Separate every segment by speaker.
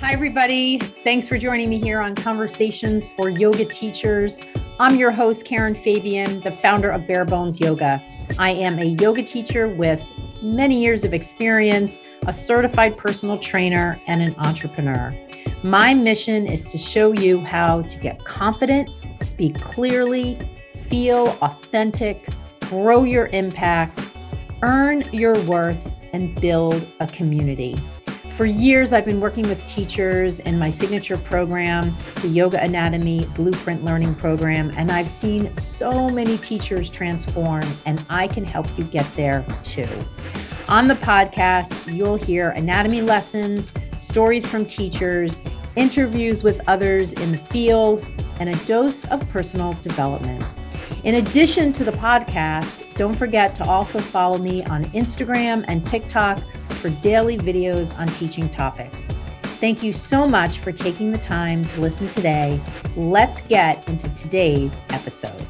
Speaker 1: Hi, everybody. Thanks for joining me here on Conversations for Yoga Teachers. I'm your host, Karen Fabian, the founder of Bare Bones Yoga. I am a yoga teacher with many years of experience, a certified personal trainer, and an entrepreneur. My mission is to show you how to get confident, speak clearly, feel authentic, grow your impact, earn your worth, and build a community. For years, I've been working with teachers in my signature program, the Yoga Anatomy Blueprint Learning Program, and I've seen so many teachers transform, and I can help you get there too. On the podcast, you'll hear anatomy lessons, stories from teachers, interviews with others in the field, and a dose of personal development. In addition to the podcast, don't forget to also follow me on Instagram and TikTok for daily videos on teaching topics. Thank you so much for taking the time to listen today. Let's get into today's episode.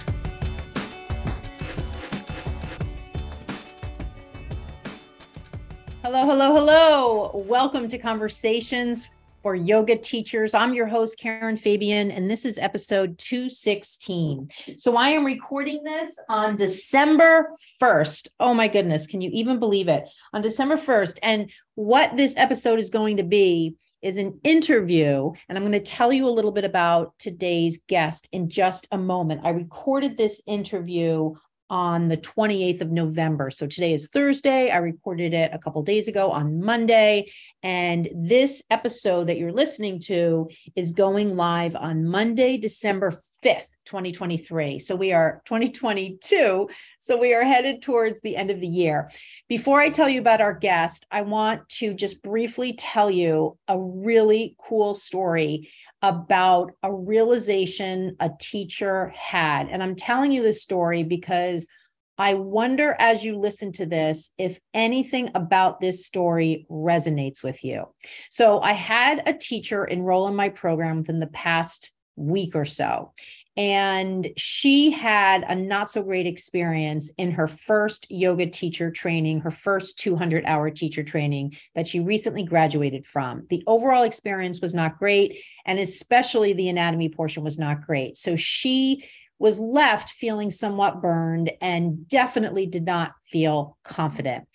Speaker 1: Hello, hello, hello. Welcome to Conversations for yoga teachers. I'm your host, Karen Fabian, and this is episode 216. So I am recording this on December 1st. Oh my goodness, can you even believe it? On December 1st. And what this episode is going to be is an interview. And I'm going to tell you a little bit about today's guest in just a moment. I recorded this interview on the 28th of November. So today is Thursday. I recorded it a couple days ago on Monday. And this episode that you're listening to is going live on Monday, December 5th. 2023. So we are 2022. So we are headed towards the end of the year. Before I tell you about our guest, I want to just briefly tell you a really cool story about a realization a teacher had. And I'm telling you this story because I wonder as you listen to this if anything about this story resonates with you. So I had a teacher enroll in my program within the past week or so. And she had a not so great experience in her first yoga teacher training, her first 200 hour teacher training that she recently graduated from. The overall experience was not great, and especially the anatomy portion was not great. So she was left feeling somewhat burned and definitely did not feel confident.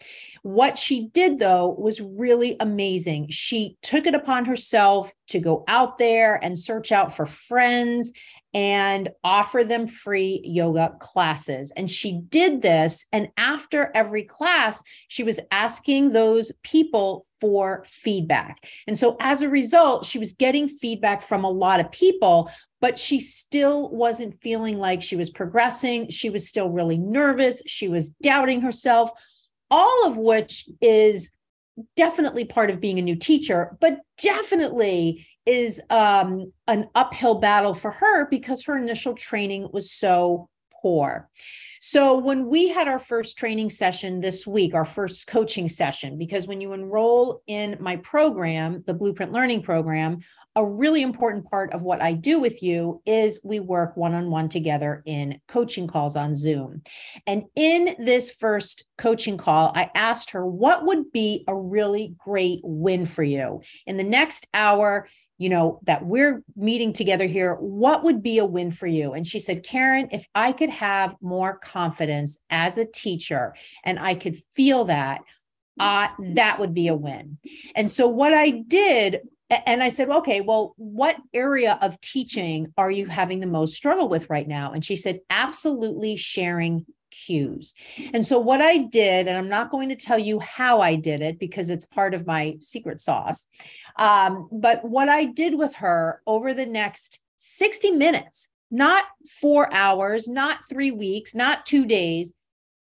Speaker 1: What she did, though, was really amazing. She took it upon herself to go out there and search out for friends and offer them free yoga classes. And she did this. And after every class, she was asking those people for feedback. And so as a result, she was getting feedback from a lot of people, but she still wasn't feeling like she was progressing. She was still really nervous. She was doubting herself, all of which is definitely part of being a new teacher, but definitely is um, an uphill battle for her because her initial training was so poor. So, when we had our first training session this week, our first coaching session, because when you enroll in my program, the Blueprint Learning Program, a really important part of what I do with you is we work one on one together in coaching calls on Zoom. And in this first coaching call, I asked her what would be a really great win for you in the next hour you know, that we're meeting together here, what would be a win for you? And she said, Karen, if I could have more confidence as a teacher and I could feel that, uh, that would be a win. And so what I did, and I said, okay, well, what area of teaching are you having the most struggle with right now? And she said, absolutely sharing cues. And so, what I did, and I'm not going to tell you how I did it because it's part of my secret sauce, um, but what I did with her over the next 60 minutes, not four hours, not three weeks, not two days,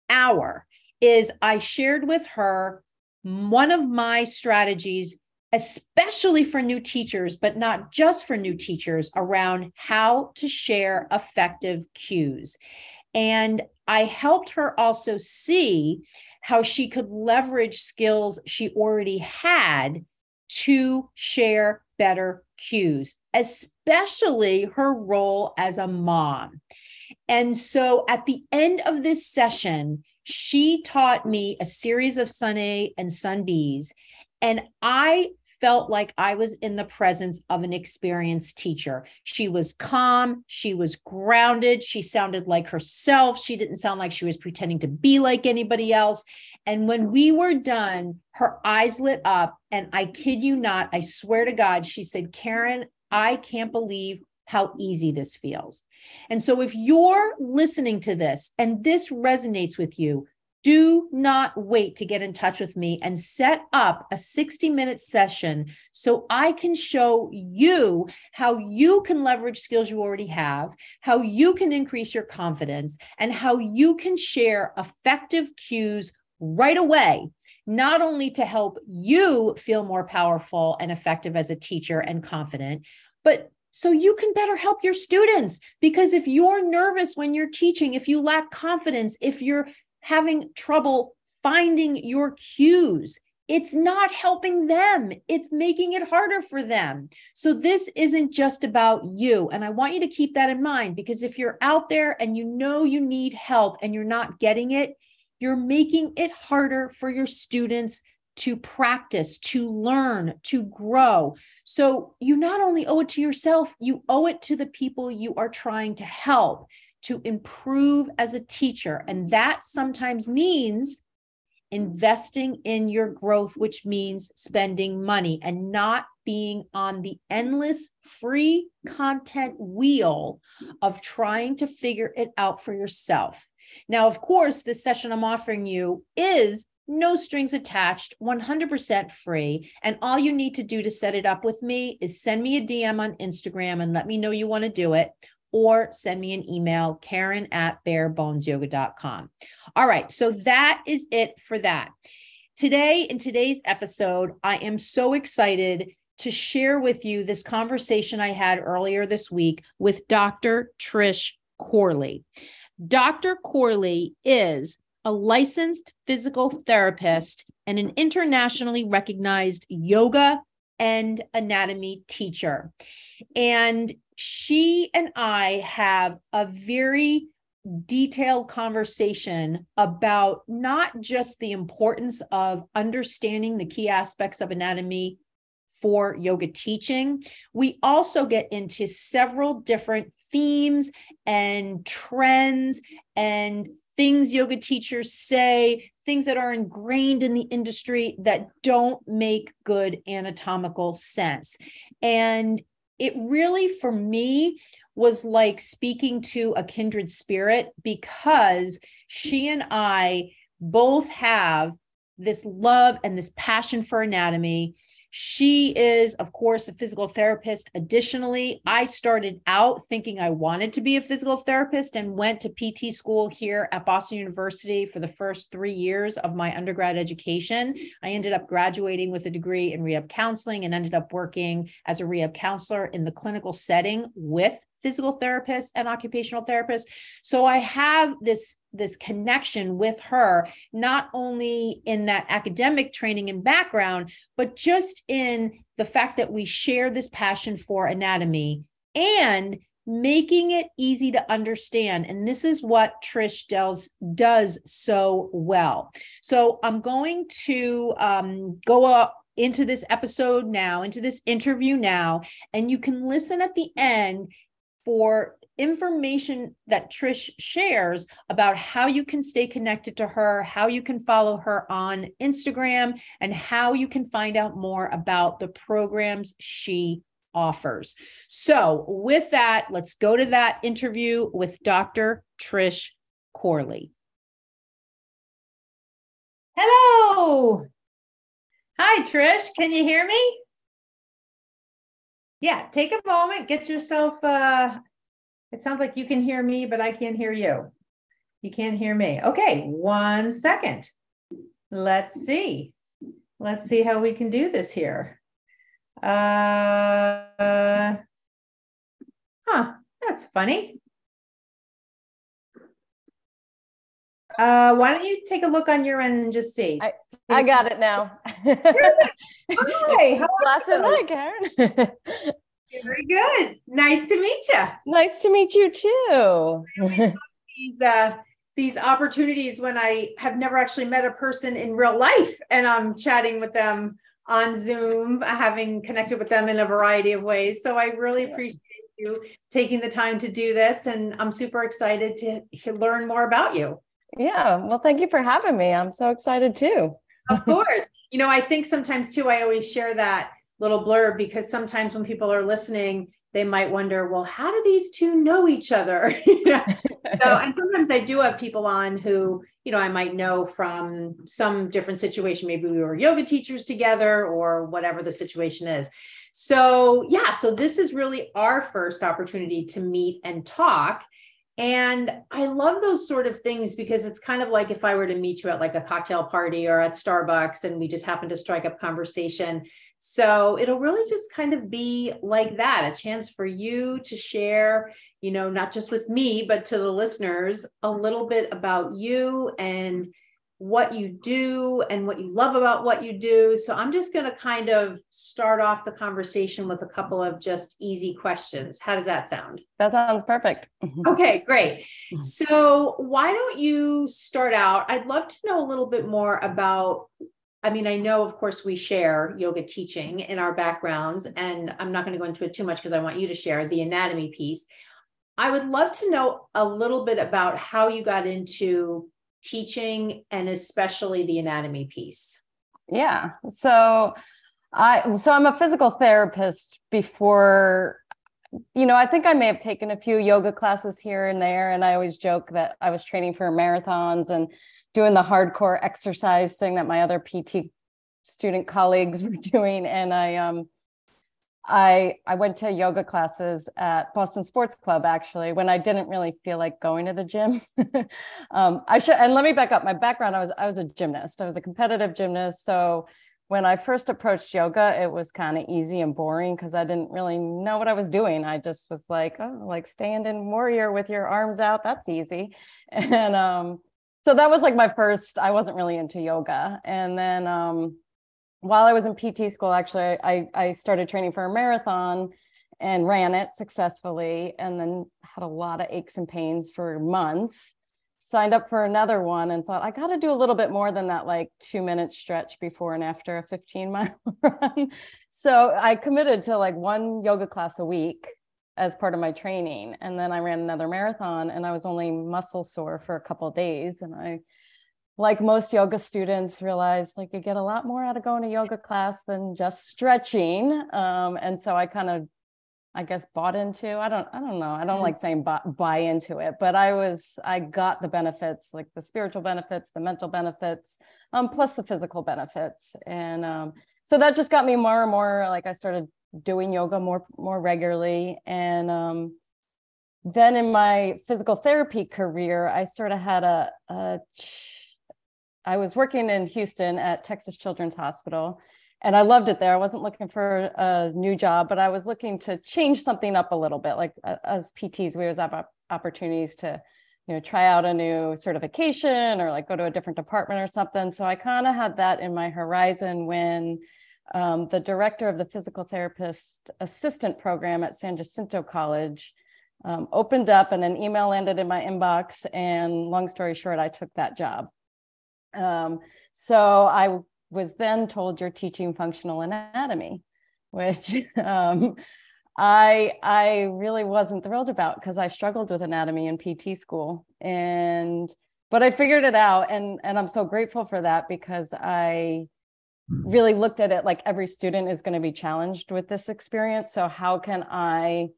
Speaker 1: hour, is I shared with her one of my strategies especially for new teachers, but not just for new teachers, around how to share effective cues. And I helped her also see how she could leverage skills she already had to share better cues, especially her role as a mom. And so at the end of this session, she taught me a series of Sun A and Sun Bs. And I felt like I was in the presence of an experienced teacher. She was calm, she was grounded, she sounded like herself. She didn't sound like she was pretending to be like anybody else. And when we were done, her eyes lit up. And I kid you not, I swear to God, she said, Karen, I can't believe how easy this feels. And so, if you're listening to this and this resonates with you, do not wait to get in touch with me and set up a 60 minute session so I can show you how you can leverage skills you already have, how you can increase your confidence, and how you can share effective cues right away. Not only to help you feel more powerful and effective as a teacher and confident, but so you can better help your students. Because if you're nervous when you're teaching, if you lack confidence, if you're having trouble finding your cues. It's not helping them, it's making it harder for them. So, this isn't just about you. And I want you to keep that in mind because if you're out there and you know you need help and you're not getting it, you're making it harder for your students to practice, to learn, to grow. So, you not only owe it to yourself, you owe it to the people you are trying to help to improve as a teacher. And that sometimes means investing in your growth, which means spending money and not being on the endless free content wheel of trying to figure it out for yourself. Now, of course, this session I'm offering you is no strings attached, 100% free. And all you need to do to set it up with me is send me a DM on Instagram and let me know you want to do it or send me an email, Karen at barebonesyoga.com. All right, so that is it for that. Today, in today's episode, I am so excited to share with you this conversation I had earlier this week with Dr. Trish Corley. Dr. Corley is a licensed physical therapist and an internationally recognized yoga and anatomy teacher. And she and I have a very detailed conversation about not just the importance of understanding the key aspects of anatomy for yoga teaching. We also get into several different themes and trends and things yoga teachers say, things that are ingrained in the industry that don't make good anatomical sense. And it really for me was like speaking to a kindred spirit because she and I both have this love and this passion for anatomy. She is, of course, a physical therapist. Additionally, I started out thinking I wanted to be a physical therapist and went to PT school here at Boston University for the first three years of my undergrad education. I ended up graduating with a degree in rehab counseling and ended up working as a rehab counselor in the clinical setting with physical therapist and occupational therapist. So I have this this connection with her not only in that academic training and background but just in the fact that we share this passion for anatomy and making it easy to understand and this is what trish does does so well so i'm going to um, go up into this episode now into this interview now and you can listen at the end for information that Trish shares about how you can stay connected to her, how you can follow her on Instagram, and how you can find out more about the programs she offers. So, with that, let's go to that interview with Dr. Trish Corley. Hello. Hi, Trish. Can you hear me? Yeah, take a moment, get yourself, uh, it sounds like you can hear me, but I can't hear you. You can't hear me. Okay, one second. Let's see. Let's see how we can do this here. Uh, huh, that's funny. Uh, why don't you take a look on your end and just see?
Speaker 2: I, I got it now.
Speaker 1: Hi, how
Speaker 2: Last night, Karen.
Speaker 1: Very good. Nice to meet you.
Speaker 2: Nice to meet you too.
Speaker 1: these uh, these opportunities when I have never actually met a person in real life and I'm chatting with them on Zoom, having connected with them in a variety of ways. So I really appreciate you taking the time to do this. And I'm super excited to learn more about you.
Speaker 2: Yeah. Well, thank you for having me. I'm so excited too.
Speaker 1: of course. You know, I think sometimes too, I always share that little blurb because sometimes when people are listening, they might wonder, well, how do these two know each other? so, and sometimes I do have people on who, you know, I might know from some different situation. Maybe we were yoga teachers together or whatever the situation is. So, yeah, so this is really our first opportunity to meet and talk. And I love those sort of things because it's kind of like if I were to meet you at like a cocktail party or at Starbucks and we just happen to strike up conversation. So it'll really just kind of be like that a chance for you to share, you know, not just with me, but to the listeners a little bit about you and what you do and what you love about what you do. So I'm just going to kind of start off the conversation with a couple of just easy questions. How does that sound?
Speaker 2: That sounds perfect.
Speaker 1: okay, great. Mm-hmm. So why don't you start out? I'd love to know a little bit more about I mean, I know, of course, we share yoga teaching in our backgrounds, and I'm not going to go into it too much because I want you to share the anatomy piece. I would love to know a little bit about how you got into teaching and especially the anatomy piece.
Speaker 2: Yeah. So I so I'm a physical therapist before you know, I think I may have taken a few yoga classes here and there and I always joke that I was training for marathons and doing the hardcore exercise thing that my other PT student colleagues were doing. And I um I I went to yoga classes at Boston Sports Club actually when I didn't really feel like going to the gym. um, I should and let me back up. My background I was I was a gymnast. I was a competitive gymnast. So when I first approached yoga, it was kind of easy and boring because I didn't really know what I was doing. I just was like, oh, like stand in warrior with your arms out. That's easy. And um, so that was like my first i wasn't really into yoga and then um, while i was in pt school actually I, I started training for a marathon and ran it successfully and then had a lot of aches and pains for months signed up for another one and thought i got to do a little bit more than that like two minute stretch before and after a 15 mile run so i committed to like one yoga class a week as part of my training. And then I ran another marathon and I was only muscle sore for a couple days. And I, like most yoga students, realize like you get a lot more out of going to yoga class than just stretching. Um, and so I kind of, I guess, bought into. I don't, I don't know. I don't mm-hmm. like saying buy, buy into it, but I was, I got the benefits, like the spiritual benefits, the mental benefits, um, plus the physical benefits, and um, so that just got me more and more. Like I started doing yoga more more regularly and um, then in my physical therapy career i sort of had a, a I was working in houston at texas children's hospital and i loved it there i wasn't looking for a new job but i was looking to change something up a little bit like as pts we always have opportunities to you know try out a new certification or like go to a different department or something so i kind of had that in my horizon when um, the director of the physical therapist assistant program at San Jacinto College um, opened up and an email landed in my inbox. And long story short, I took that job. Um, so I was then told you're teaching functional anatomy, which um, I I really wasn't thrilled about because I struggled with anatomy in PT school and but I figured it out and and I'm so grateful for that because I really looked at it like every student is going to be challenged with this experience. So, how can I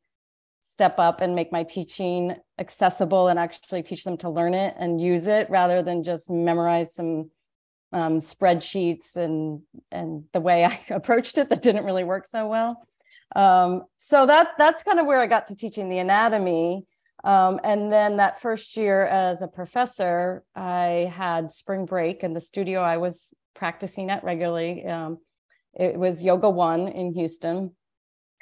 Speaker 2: step up and make my teaching accessible and actually teach them to learn it and use it rather than just memorize some um, spreadsheets and and the way I approached it that didn't really work so well. Um, so that that's kind of where I got to teaching the anatomy. Um, and then that first year as a professor, I had spring break in the studio I was practicing at regularly. Um, it was Yoga One in Houston,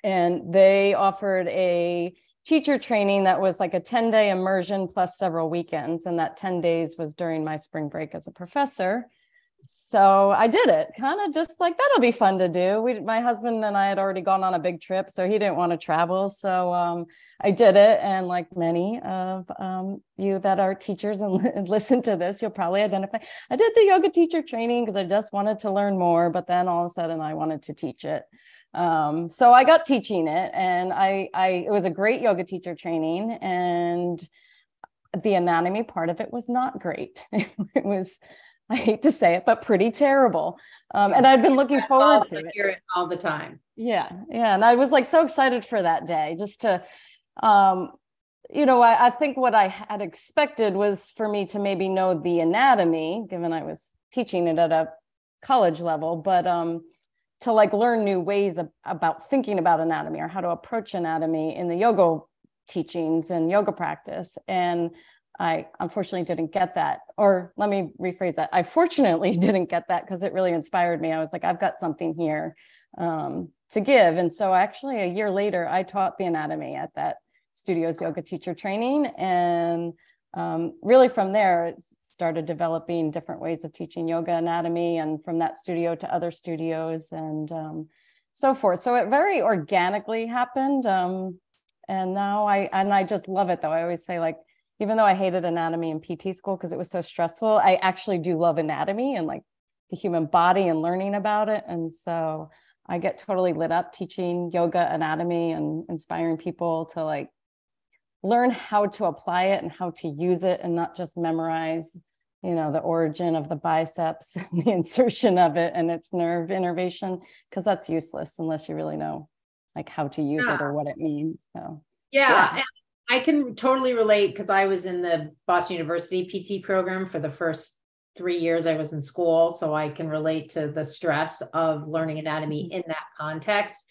Speaker 2: and they offered a teacher training that was like a 10 day immersion plus several weekends. And that 10 days was during my spring break as a professor. so I did it kind of just like that'll be fun to do. We, my husband and I had already gone on a big trip, so he didn't want to travel. So um, I did it. And like many of um, you that are teachers and, and listen to this, you'll probably identify. I did the yoga teacher training because I just wanted to learn more, but then all of a sudden I wanted to teach it. Um, so I got teaching it, and I, I it was a great yoga teacher training, and the anatomy part of it was not great. it was I hate to say it, but pretty terrible. Um, and I'd been looking forward to it.
Speaker 1: Hear it all the time.
Speaker 2: Yeah, yeah, and I was like so excited for that day, just to, um, you know, I, I think what I had expected was for me to maybe know the anatomy, given I was teaching it at a college level, but um, to like learn new ways of, about thinking about anatomy or how to approach anatomy in the yoga teachings and yoga practice. And I unfortunately didn't get that. Or let me rephrase that. I fortunately didn't get that because it really inspired me. I was like, I've got something here um, to give. And so actually a year later, I taught the anatomy at that studio's yoga teacher training. And um, really from there, started developing different ways of teaching yoga anatomy and from that studio to other studios and um, so forth. So it very organically happened. Um, and now I, and I just love it though. I always say like, even though I hated anatomy in PT school because it was so stressful, I actually do love anatomy and like the human body and learning about it. And so I get totally lit up teaching yoga anatomy and inspiring people to like learn how to apply it and how to use it and not just memorize, you know, the origin of the biceps and the insertion of it and its nerve innervation, because that's useless unless you really know like how to use yeah. it or what it means. So
Speaker 1: yeah. yeah. I can totally relate because I was in the Boston University PT program for the first three years I was in school. So I can relate to the stress of learning anatomy mm-hmm. in that context.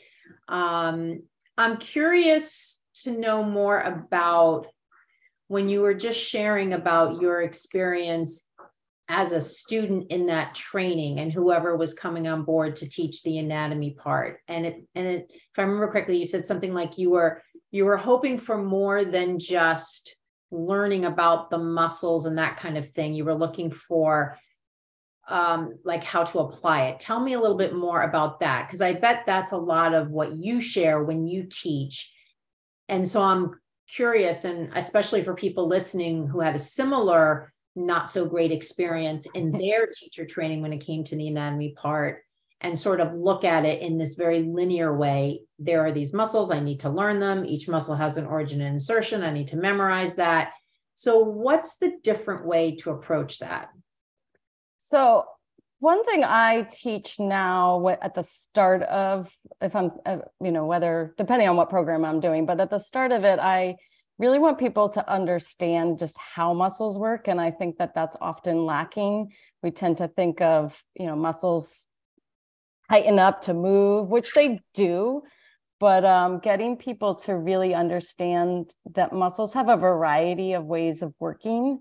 Speaker 1: Um, I'm curious to know more about when you were just sharing about your experience as a student in that training and whoever was coming on board to teach the anatomy part and it and it if i remember correctly you said something like you were you were hoping for more than just learning about the muscles and that kind of thing. You were looking for um, like how to apply it. Tell me a little bit more about that because I bet that's a lot of what you share when you teach. And so I'm curious, and especially for people listening who had a similar not so great experience in their teacher training when it came to the anatomy part and sort of look at it in this very linear way. There are these muscles, I need to learn them. Each muscle has an origin and insertion. I need to memorize that. So, what's the different way to approach that?
Speaker 2: So, one thing I teach now at the start of, if I'm, uh, you know, whether depending on what program I'm doing, but at the start of it, I really want people to understand just how muscles work. And I think that that's often lacking. We tend to think of, you know, muscles tighten up to move, which they do. But um, getting people to really understand that muscles have a variety of ways of working.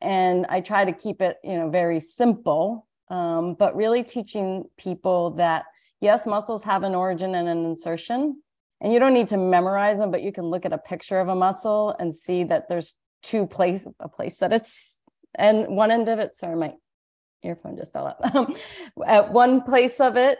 Speaker 2: And I try to keep it, you know, very simple, um, but really teaching people that yes, muscles have an origin and an insertion. And you don't need to memorize them, but you can look at a picture of a muscle and see that there's two place a place that it's and one end of it. Sorry, my earphone just fell out. Um, at one place of it,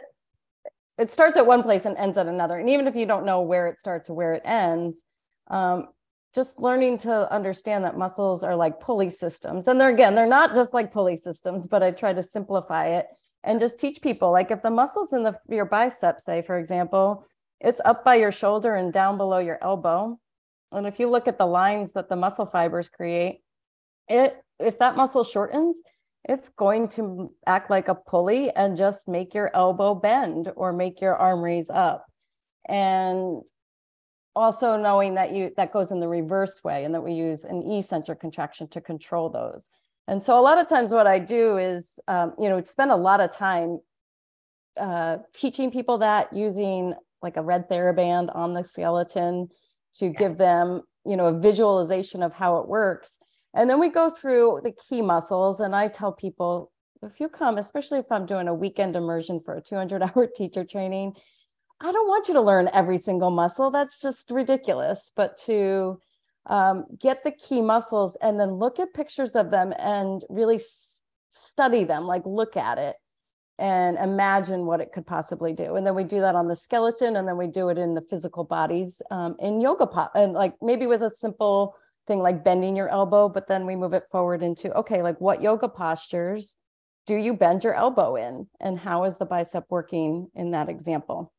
Speaker 2: it starts at one place and ends at another. And even if you don't know where it starts or where it ends, um, just learning to understand that muscles are like pulley systems. And they're again, they're not just like pulley systems, but I try to simplify it and just teach people like if the muscles in the your bicep, say for example, it's up by your shoulder and down below your elbow. And if you look at the lines that the muscle fibers create, it if that muscle shortens, it's going to act like a pulley and just make your elbow bend or make your arm raise up. And also knowing that you that goes in the reverse way and that we use an eccentric contraction to control those. And so a lot of times what I do is, um, you know, spend a lot of time uh, teaching people that using like a red TheraBand on the skeleton to give them, you know, a visualization of how it works and then we go through the key muscles. And I tell people if you come, especially if I'm doing a weekend immersion for a 200 hour teacher training, I don't want you to learn every single muscle. That's just ridiculous. But to um, get the key muscles and then look at pictures of them and really s- study them, like look at it and imagine what it could possibly do. And then we do that on the skeleton, and then we do it in the physical bodies um, in yoga pot, and like maybe with a simple thing like bending your elbow, but then we move it forward into okay, like what yoga postures do you bend your elbow in, and how is the bicep working in that example?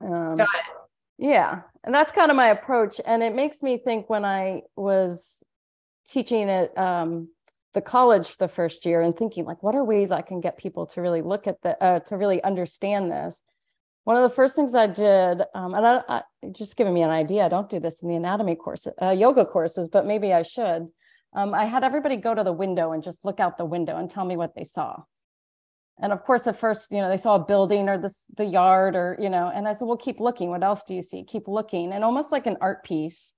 Speaker 2: Um, Got it. Yeah, and that's kind of my approach, and it makes me think when I was teaching at um, the college the first year and thinking like, what are ways I can get people to really look at the uh, to really understand this one of the first things I did, um, and I, I, just giving me an idea, I don't do this in the anatomy course, uh, yoga courses, but maybe I should. Um, I had everybody go to the window and just look out the window and tell me what they saw. And of course, at first, you know, they saw a building or this the yard or you know, and I said, well, keep looking. What else do you see? Keep looking, and almost like an art piece.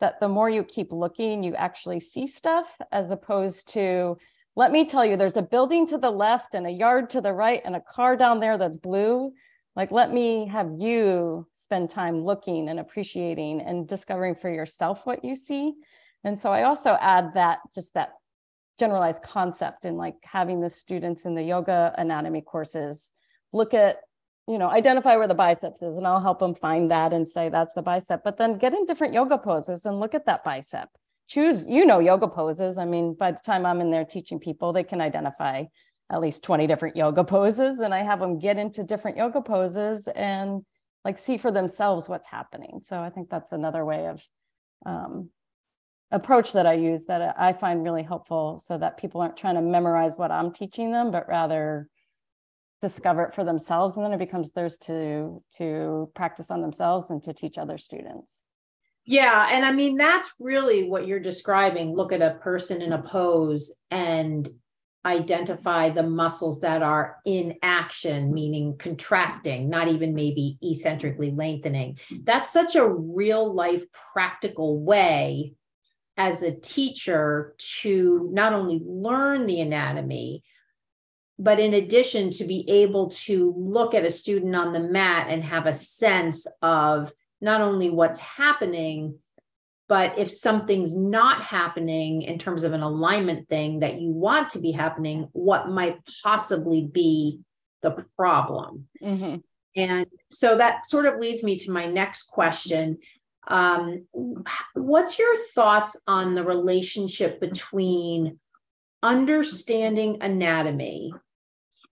Speaker 2: That the more you keep looking, you actually see stuff, as opposed to let me tell you, there's a building to the left and a yard to the right and a car down there that's blue like, let me have you spend time looking and appreciating and discovering for yourself what you see. And so I also add that just that generalized concept in like having the students in the yoga anatomy courses look at you know identify where the biceps is and i'll help them find that and say that's the bicep but then get in different yoga poses and look at that bicep choose you know yoga poses i mean by the time i'm in there teaching people they can identify at least 20 different yoga poses and I have them get into different yoga poses and like see for themselves what's happening. So I think that's another way of um, approach that I use that I find really helpful so that people aren't trying to memorize what I'm teaching them, but rather discover it for themselves and then it becomes theirs to to practice on themselves and to teach other students.
Speaker 1: Yeah, and I mean that's really what you're describing. Look at a person in a pose and identify the muscles that are in action, meaning contracting, not even maybe eccentrically lengthening. That's such a real life practical way as a teacher to not only learn the anatomy, but in addition to be able to look at a student on the mat and have a sense of not only what's happening, but if something's not happening in terms of an alignment thing that you want to be happening, what might possibly be the problem? Mm-hmm. And so that sort of leads me to my next question. Um, what's your thoughts on the relationship between understanding anatomy?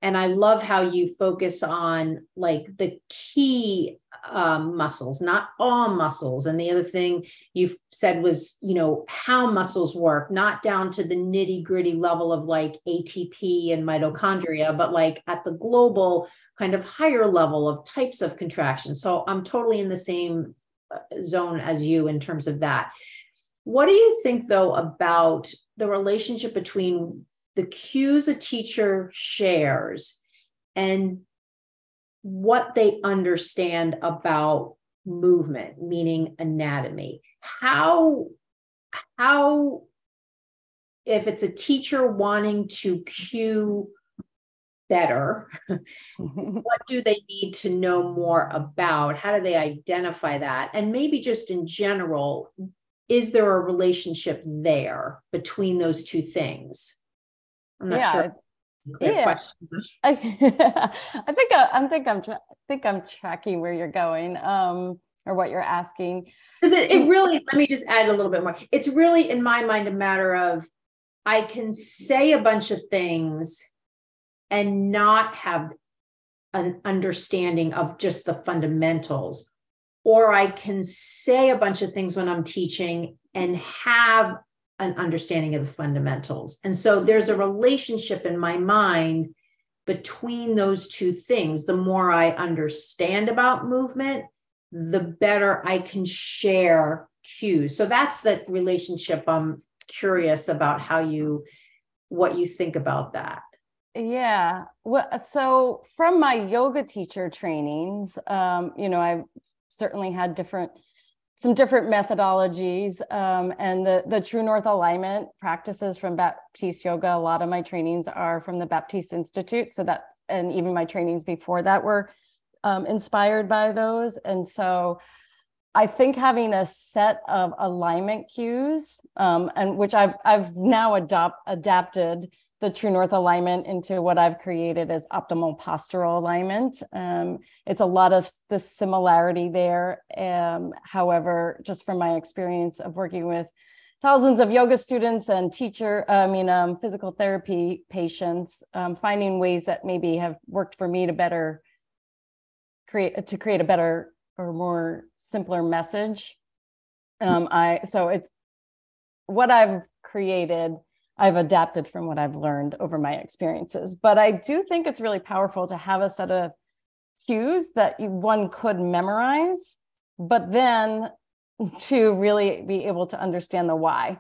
Speaker 1: And i love how you focus on like the key um, muscles not all muscles. And the other thing you said was you know how muscles work not down to the nitty gritty level of like atp and mitochondria but like at the global kind of higher level of types of contraction. So i'm totally in the same zone as you in terms of that. What do you think though about the relationship between the cues a teacher shares and what they understand about movement meaning anatomy? How how if it's a teacher wanting to cue better mm-hmm. what do they need to know more about how do they identify that and maybe just in general is there a relationship there between those two things
Speaker 2: I'm not yeah. sure. Yeah, I, I think I, I think I'm tra- think I'm tracking where you're going, um, or what you're asking.
Speaker 1: Because it, it mm. really, let me just add a little bit more. It's really, in my mind, a matter of I can say a bunch of things and not have an understanding of just the fundamentals, or I can say a bunch of things when I'm teaching and have an understanding of the fundamentals. And so there's a relationship in my mind between those two things. The more I understand about movement, the better I can share cues. So that's the relationship I'm curious about how you what you think about that.
Speaker 2: Yeah. Well, so from my yoga teacher trainings, um, you know, I've certainly had different some different methodologies um, and the, the true north alignment practices from baptiste yoga a lot of my trainings are from the baptiste institute so that and even my trainings before that were um, inspired by those and so i think having a set of alignment cues um, and which i've i've now adopt adapted the true north alignment into what I've created as optimal postural alignment. Um, it's a lot of the similarity there. Um, however, just from my experience of working with thousands of yoga students and teacher, I mean, um, physical therapy patients, um, finding ways that maybe have worked for me to better create to create a better or more simpler message. Um, I so it's what I've created I've adapted from what I've learned over my experiences. But I do think it's really powerful to have a set of cues that you, one could memorize, but then to really be able to understand the why.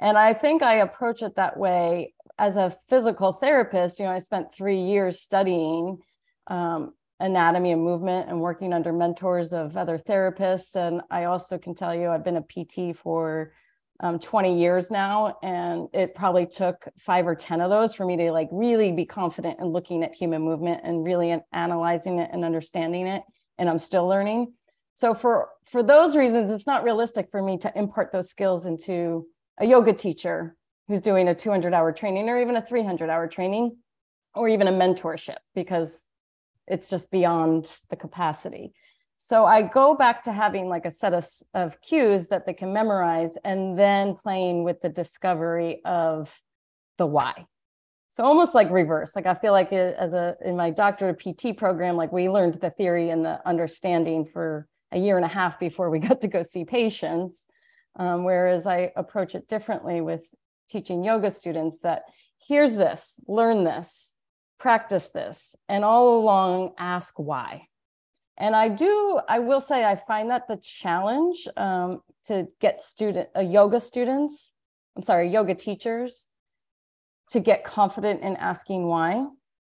Speaker 2: And I think I approach it that way as a physical therapist. You know, I spent three years studying um, anatomy and movement and working under mentors of other therapists. And I also can tell you, I've been a PT for um, 20 years now and it probably took five or 10 of those for me to like really be confident in looking at human movement and really analyzing it and understanding it and i'm still learning. So for for those reasons it's not realistic for me to impart those skills into a yoga teacher who's doing a 200 hour training or even a 300 hour training or even a mentorship because it's just beyond the capacity so I go back to having like a set of, of cues that they can memorize and then playing with the discovery of the why. So almost like reverse. Like I feel like it, as a in my doctorate PT program, like we learned the theory and the understanding for a year and a half before we got to go see patients. Um, whereas I approach it differently with teaching yoga students that here's this, learn this, practice this, and all along ask why and I do, I will say, I find that the challenge um, to get student, uh, yoga students, I'm sorry, yoga teachers, to get confident in asking why.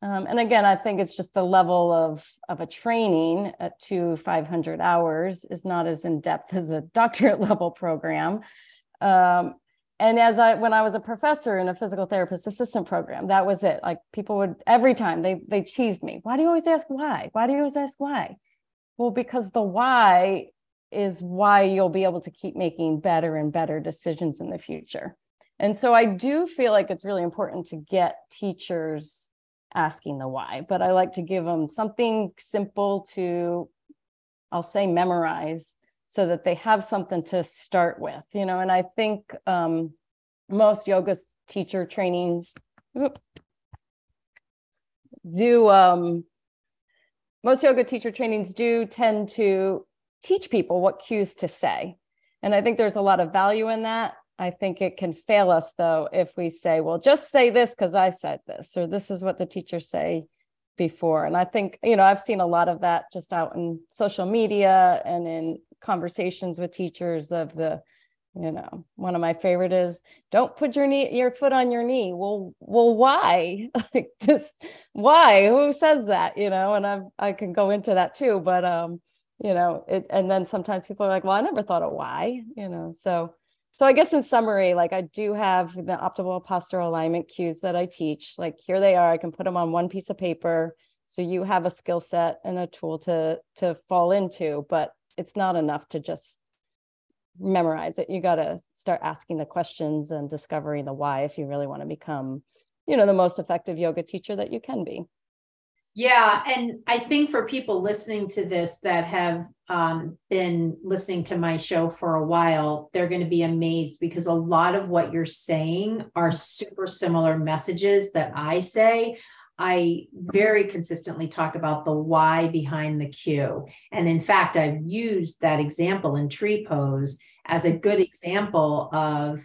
Speaker 2: Um, and again, I think it's just the level of of a training at two 500 hours is not as in depth as a doctorate level program. Um, and as I when I was a professor in a physical therapist assistant program, that was it. Like people would every time they they teased me. Why do you always ask why? Why do you always ask why? Well, because the why is why you'll be able to keep making better and better decisions in the future. And so I do feel like it's really important to get teachers asking the why, but I like to give them something simple to, I'll say, memorize so that they have something to start with, you know. And I think um, most yoga teacher trainings do um, most yoga teacher trainings do tend to teach people what cues to say. And I think there's a lot of value in that. I think it can fail us though if we say, well, just say this because I said this, or this is what the teachers say before. And I think, you know, I've seen a lot of that just out in social media and in conversations with teachers of the, you know one of my favorite is don't put your knee your foot on your knee. Well well why? Like just why? Who says that you know? And i i can go into that too but um you know it and then sometimes people are like well i never thought of why you know? So so i guess in summary like i do have the optimal postural alignment cues that i teach. Like here they are i can put them on one piece of paper. So you have a skill set and a tool to to fall into but it's not enough to just memorize it. You got to start asking the questions and discovering the why if you really want to become, you know, the most effective yoga teacher that you can be.
Speaker 1: Yeah. And I think for people listening to this that have um, been listening to my show for a while, they're going to be amazed because a lot of what you're saying are super similar messages that I say. I very consistently talk about the why behind the cue. And in fact, I've used that example in tree pose as a good example of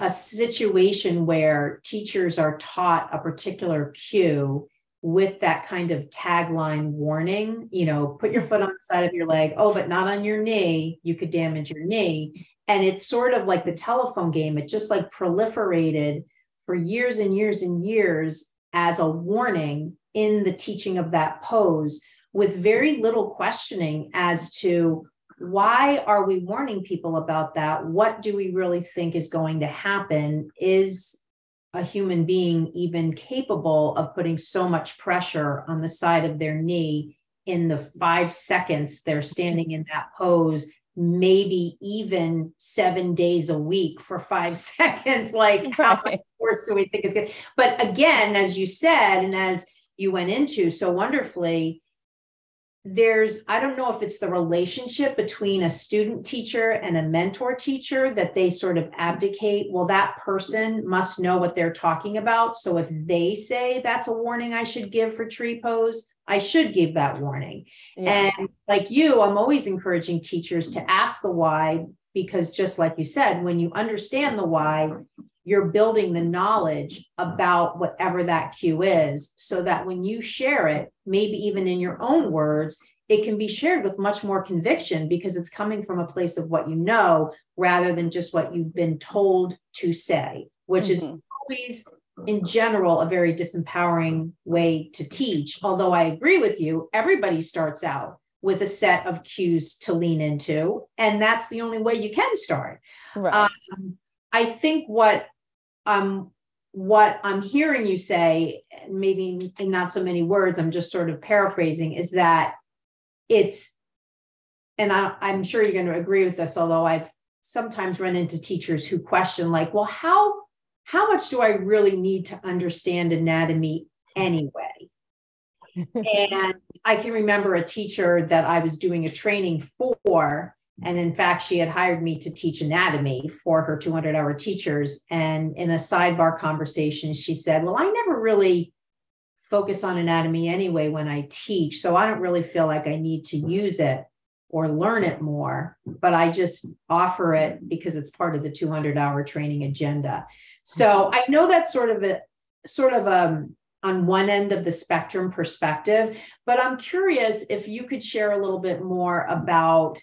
Speaker 1: a situation where teachers are taught a particular cue with that kind of tagline warning, you know, put your foot on the side of your leg. Oh, but not on your knee. You could damage your knee. And it's sort of like the telephone game. It just like proliferated for years and years and years as a warning in the teaching of that pose with very little questioning as to why are we warning people about that? What do we really think is going to happen? Is a human being even capable of putting so much pressure on the side of their knee in the five seconds they're standing in that pose maybe even seven days a week for five seconds like right. how much force do we think is good? But again, as you said, and as you went into so wonderfully, there's i don't know if it's the relationship between a student teacher and a mentor teacher that they sort of abdicate well that person must know what they're talking about so if they say that's a warning i should give for tree pose i should give that warning yeah. and like you i'm always encouraging teachers to ask the why because just like you said when you understand the why you're building the knowledge about whatever that cue is so that when you share it, maybe even in your own words, it can be shared with much more conviction because it's coming from a place of what you know rather than just what you've been told to say, which mm-hmm. is always, in general, a very disempowering way to teach. Although I agree with you, everybody starts out with a set of cues to lean into, and that's the only way you can start. Right. Um, I think what um, what I'm hearing you say, maybe in not so many words, I'm just sort of paraphrasing, is that it's, and I, I'm sure you're going to agree with this, although I've sometimes run into teachers who question, like, well, how how much do I really need to understand anatomy anyway? and I can remember a teacher that I was doing a training for and in fact, she had hired me to teach anatomy for her 200 hour teachers. And in a sidebar conversation, she said, Well, I never really focus on anatomy anyway when I teach. So I don't really feel like I need to use it or learn it more, but I just offer it because it's part of the 200 hour training agenda. So I know that's sort of a sort of a um, on one end of the spectrum perspective, but I'm curious if you could share a little bit more about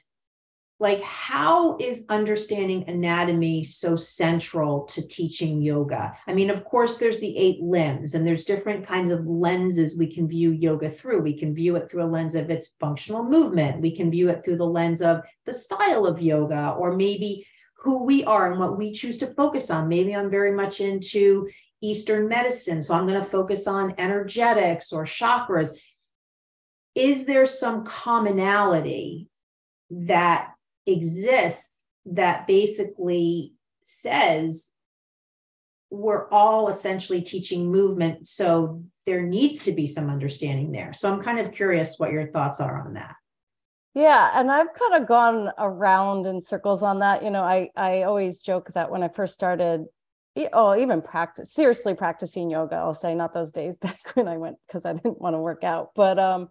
Speaker 1: like how is understanding anatomy so central to teaching yoga? I mean of course there's the eight limbs and there's different kinds of lenses we can view yoga through. We can view it through a lens of its functional movement. We can view it through the lens of the style of yoga or maybe who we are and what we choose to focus on. Maybe i'm very much into eastern medicine so i'm going to focus on energetics or chakras. Is there some commonality that exists that basically says we're all essentially teaching movement. So there needs to be some understanding there. So I'm kind of curious what your thoughts are on that.
Speaker 2: Yeah, and I've kind of gone around in circles on that. You know, I I always joke that when I first started, oh, even practice seriously practicing yoga, I'll say not those days back when I went because I didn't want to work out, but um,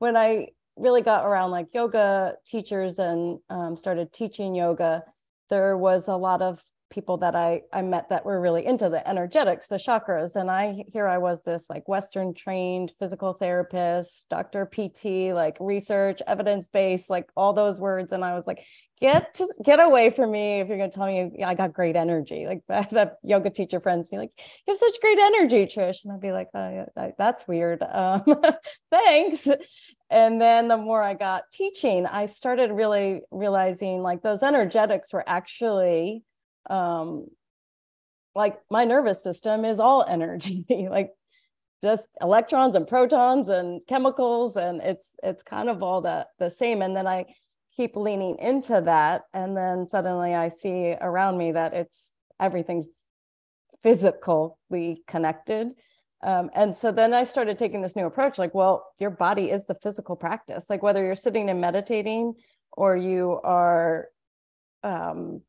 Speaker 2: when I really got around like yoga teachers and um, started teaching yoga, there was a lot of people that I, I met that were really into the energetics, the chakras. And I, here I was this like Western trained physical therapist, Dr. PT, like research, evidence-based, like all those words. And I was like, get to get away from me if you're going to tell me I got great energy. Like have yoga teacher friends be like, you have such great energy, Trish. And I'd be like, oh, that's weird. Um, thanks. And then the more I got teaching, I started really realizing like those energetics were actually um, like my nervous system is all energy, like just electrons and protons and chemicals and it's it's kind of all the the same and then i keep leaning into that and then suddenly i see around me that it's everything's physically connected. Um, and so then i started taking this new approach like well your body is the physical practice like whether you're sitting and meditating or you are um,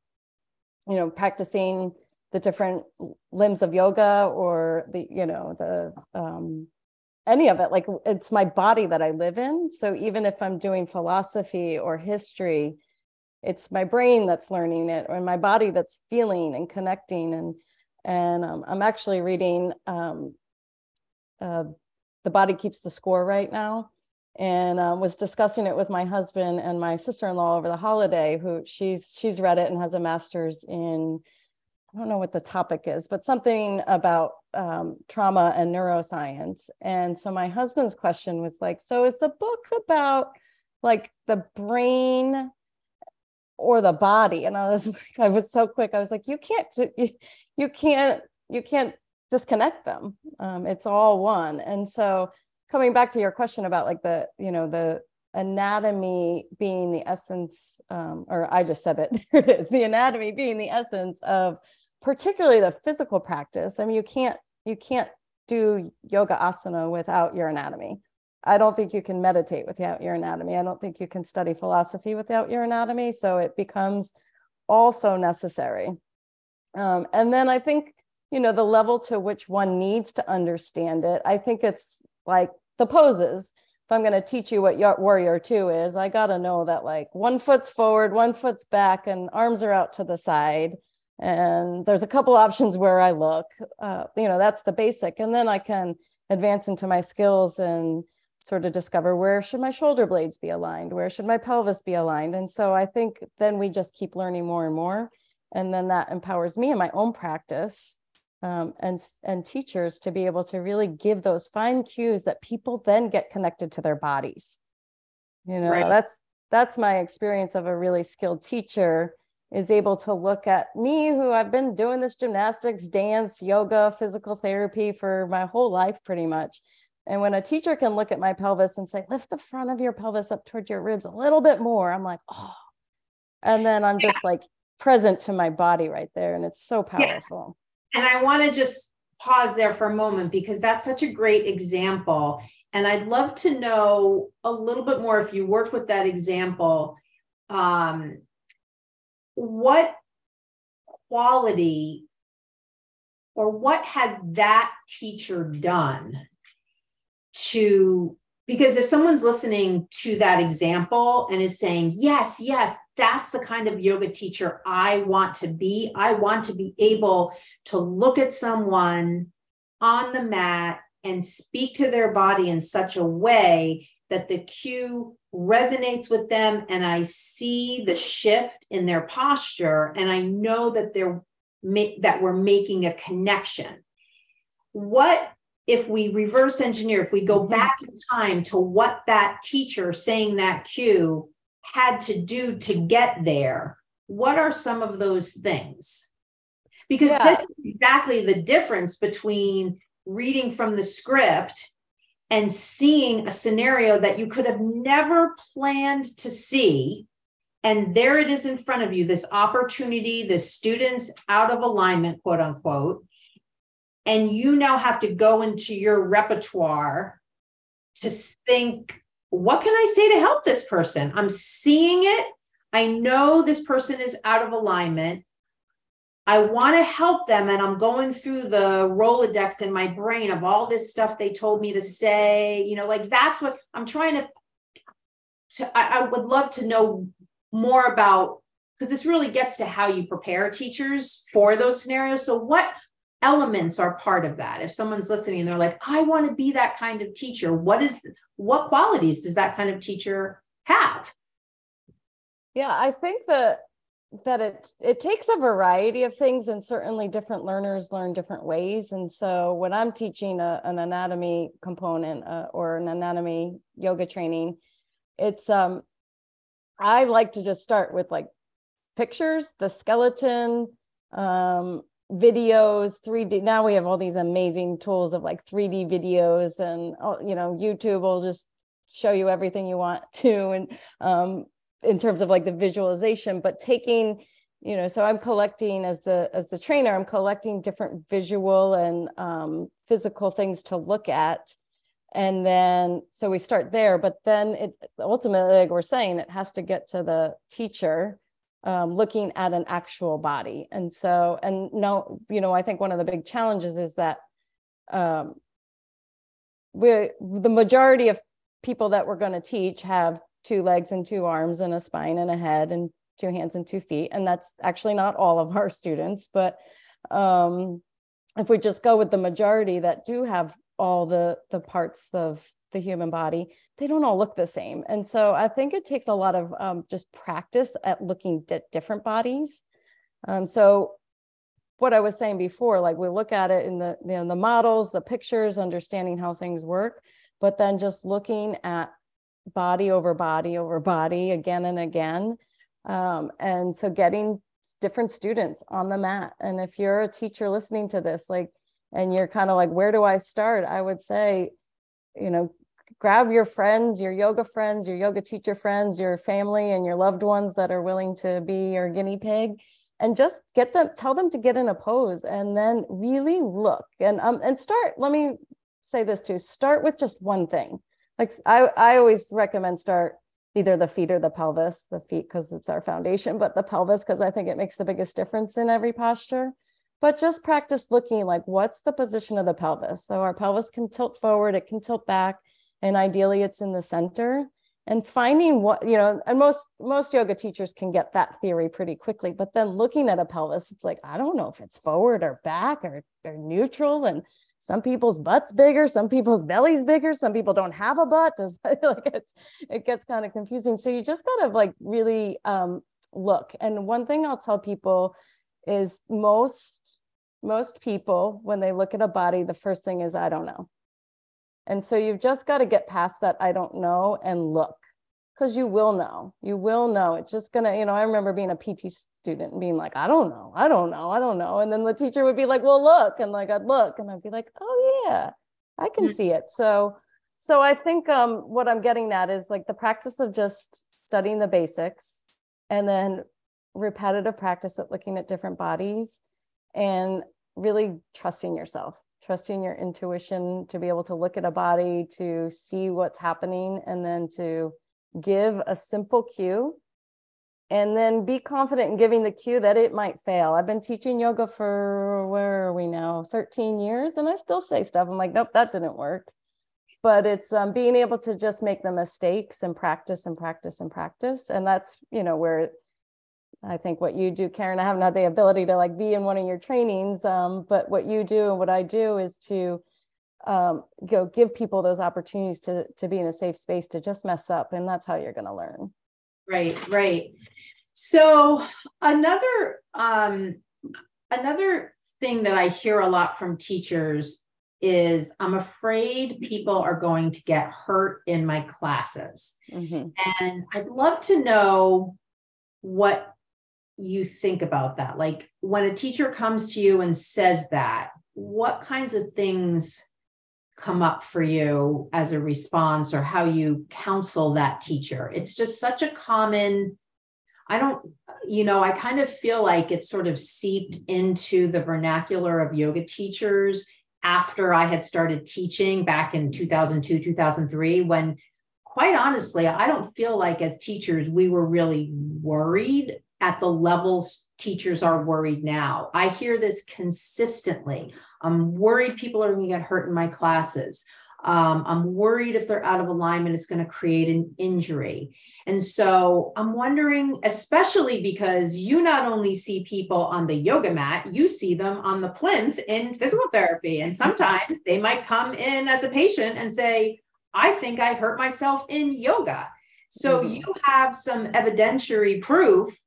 Speaker 2: you know practicing the different limbs of yoga or the you know the um, any of it. Like it's my body that i live in. So even if i'm doing philosophy or history it's my brain that's learning it or my body that's feeling and connecting. And and um, i'm actually reading um, uh, the body keeps the score right now and um, was discussing it with my husband and my sister-in-law over the holiday who she's she's read it and has a master's in I don't know what the topic is, but something about um, trauma and neuroscience. And so my husband's question was like, so is the book about like the brain or the body? And I was like, I was so quick. I was like, you can't, you, you can't, you can't disconnect them. Um, it's all one. And so coming back to your question about like the, you know, the anatomy being the essence, um, or I just said it, there it is the anatomy being the essence of particularly the physical practice. I mean, you can't you can't do yoga asana without your anatomy. I don't think you can meditate without your anatomy. I don't think you can study philosophy without your anatomy. So it becomes also necessary. Um, and then I think, you know, the level to which one needs to understand it, I think it's like the poses. If I'm going to teach you what warrior two is, I got to know that like one foot's forward, one foot's back, and arms are out to the side. And there's a couple options where I look. Uh, you know, that's the basic. And then I can advance into my skills and sort of discover where should my shoulder blades be aligned where should my pelvis be aligned and so i think then we just keep learning more and more and then that empowers me in my own practice um, and and teachers to be able to really give those fine cues that people then get connected to their bodies you know right. that's that's my experience of a really skilled teacher is able to look at me who i've been doing this gymnastics dance yoga physical therapy for my whole life pretty much and when a teacher can look at my pelvis and say, lift the front of your pelvis up towards your ribs a little bit more, I'm like, oh. And then I'm just yeah. like present to my body right there. And it's so powerful.
Speaker 1: And I want to just pause there for a moment because that's such a great example. And I'd love to know a little bit more if you work with that example. Um, what quality or what has that teacher done to because if someone's listening to that example and is saying yes yes that's the kind of yoga teacher i want to be. I want to be able to look at someone on the mat and speak to their body in such a way that the cue resonates with them and i see the shift in their posture and i know that they're that we're making a connection. What if we reverse engineer, if we go mm-hmm. back in time to what that teacher saying that cue had to do to get there, what are some of those things? Because yeah. this is exactly the difference between reading from the script and seeing a scenario that you could have never planned to see. And there it is in front of you this opportunity, the students out of alignment, quote unquote and you now have to go into your repertoire to think what can i say to help this person? I'm seeing it. I know this person is out of alignment. I want to help them and i'm going through the rolodex in my brain of all this stuff they told me to say you know like that's what i'm trying to, to I, I would love to know more about because this really gets to how you prepare teachers for those scenarios. So what elements are part of that. If someone's listening and they're like i want to be that kind of teacher what is what qualities does that kind of teacher have?
Speaker 2: Yeah i think that that it it takes a variety of things and certainly different learners learn different ways. And so when i'm teaching a, an anatomy component uh, or an anatomy yoga training it's um i like to just start with like pictures the skeleton um videos 3d now we have all these amazing tools of like 3d videos and oh, you know youtube will just show you everything you want to and um, in terms of like the visualization but taking you know so i'm collecting as the as the trainer i'm collecting different visual and um, physical things to look at. And then so we start there but then it ultimately like we're saying it has to get to the teacher um, looking at an actual body. And so, and no, you know, I think one of the big challenges is that um, we the majority of people that we're going to teach have two legs and two arms and a spine and a head and two hands and two feet. And that's actually not all of our students, but um, if we just go with the majority that do have all the the parts of the human body they don't all look the same. And so i think it takes a lot of um, just practice at looking at different bodies. Um, so what i was saying before like we look at it in the you know, the models the pictures understanding how things work but then just looking at body over body over body again and again. Um, and so getting different students on the mat. And if you're a teacher listening to this like and you're kind of like where do i start? I would say you know grab your friends, your yoga friends, your yoga teacher friends, your family, and your loved ones that are willing to be your guinea pig and just get them tell them to get in a pose and then really look. And um and start let me say this too start with just one thing. Like i i always recommend start either the feet or the pelvis the feet because it's our foundation but the pelvis because i think it makes the biggest difference in every posture. But just practice looking like what's the position of the pelvis? So our pelvis can tilt forward it can tilt back and ideally it's in the center. And finding what you know and most most yoga teachers can get that theory pretty quickly but then looking at a pelvis it's like i don't know if it's forward or back or they're neutral and some people's butts bigger some people's bellies bigger some people don't have a butt. Does like it's it gets kind of confusing. So you just gotta like really um, look. And one thing i'll tell people is most most people when they look at a body the first thing is i don't know and so you've just got to get past that I don't know and look because you will know. You will know. It's just going to, you know, I remember being a PT student and being like, I don't know. I don't know. I don't know. And then the teacher would be like, well, look. And like, I'd look and I'd be like, oh, yeah, I can mm-hmm. see it. So, so I think um, what I'm getting at is like the practice of just studying the basics and then repetitive practice at looking at different bodies and really trusting yourself trusting your intuition to be able to look at a body, to see what's happening, and then to give a simple cue. And then be confident in giving the cue that it might fail. I've been teaching yoga for where are we now? 13 years, and I still say stuff. I'm like, nope, that didn't work. But it's um, being able to just make the mistakes and practice and practice and practice. And that's, you know, where I think what you do, Karen, I haven't had the ability to like be in one of your trainings, um, but what you do and what I do is to um, go give people those opportunities to to be in a safe space to just mess up, and that's how you're going to learn.
Speaker 1: Right, right. So another um, another thing that I hear a lot from teachers is I'm afraid people are going to get hurt in my classes, mm-hmm. and I'd love to know what you think about that? Like when a teacher comes to you and says that, what kinds of things come up for you as a response or how you counsel that teacher? It's just such a common I don't, you know, I kind of feel like it's sort of seeped into the vernacular of yoga teachers after I had started teaching back in 2002, 2003, when quite honestly, I don't feel like as teachers we were really worried at the levels teachers are worried now. I hear this consistently. I'm worried people are going to get hurt in my classes. Um, I'm worried if they're out of alignment, it's going to create an injury. And so I'm wondering, especially because you not only see people on the yoga mat, you see them on the plinth in physical therapy. And sometimes they might come in as a patient and say, I think I hurt myself in yoga. So mm-hmm. you have some evidentiary proof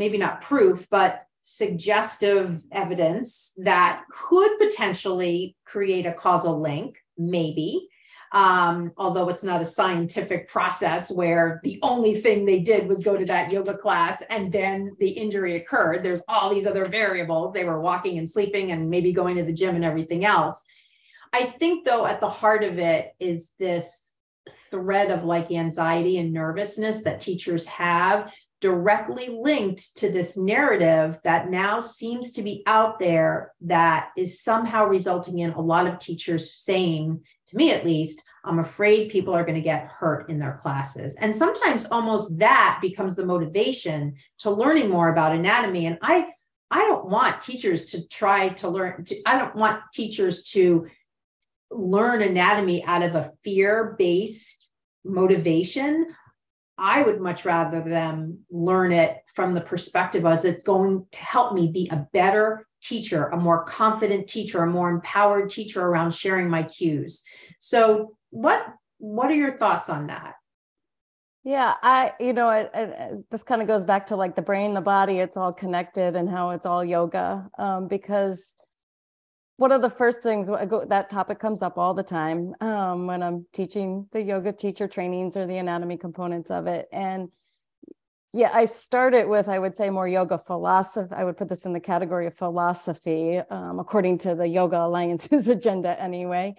Speaker 1: maybe not proof, but suggestive evidence that could potentially create a causal link, maybe. Um, although it's not a scientific process where the only thing they did was go to that yoga class and then the injury occurred. There's all these other variables. They were walking and sleeping and maybe going to the gym and everything else. I think, though, at the heart of it is this thread of like anxiety and nervousness that teachers have directly linked to this narrative that now seems to be out there that is somehow resulting in a lot of teachers saying, to me at least, I'm afraid people are going to get hurt in their classes. And sometimes almost that becomes the motivation to learning more about anatomy. And I I don't want teachers to try to learn to, I don't want teachers to learn anatomy out of a fear-based motivation. I would much rather them learn it from the perspective as it's going to help me be a better teacher, a more confident teacher, a more empowered teacher around sharing my cues. So, what what are your thoughts on that?
Speaker 2: Yeah, I, you know, this kind of goes back to like the brain, the body, it's all connected and how it's all yoga. Um, because one of the first things that topic comes up all the time um, when I'm teaching the yoga teacher trainings or the anatomy components of it. And yeah, I started with, I would say, more yoga philosophy. I would put this in the category of philosophy, um, according to the Yoga Alliance's agenda, anyway.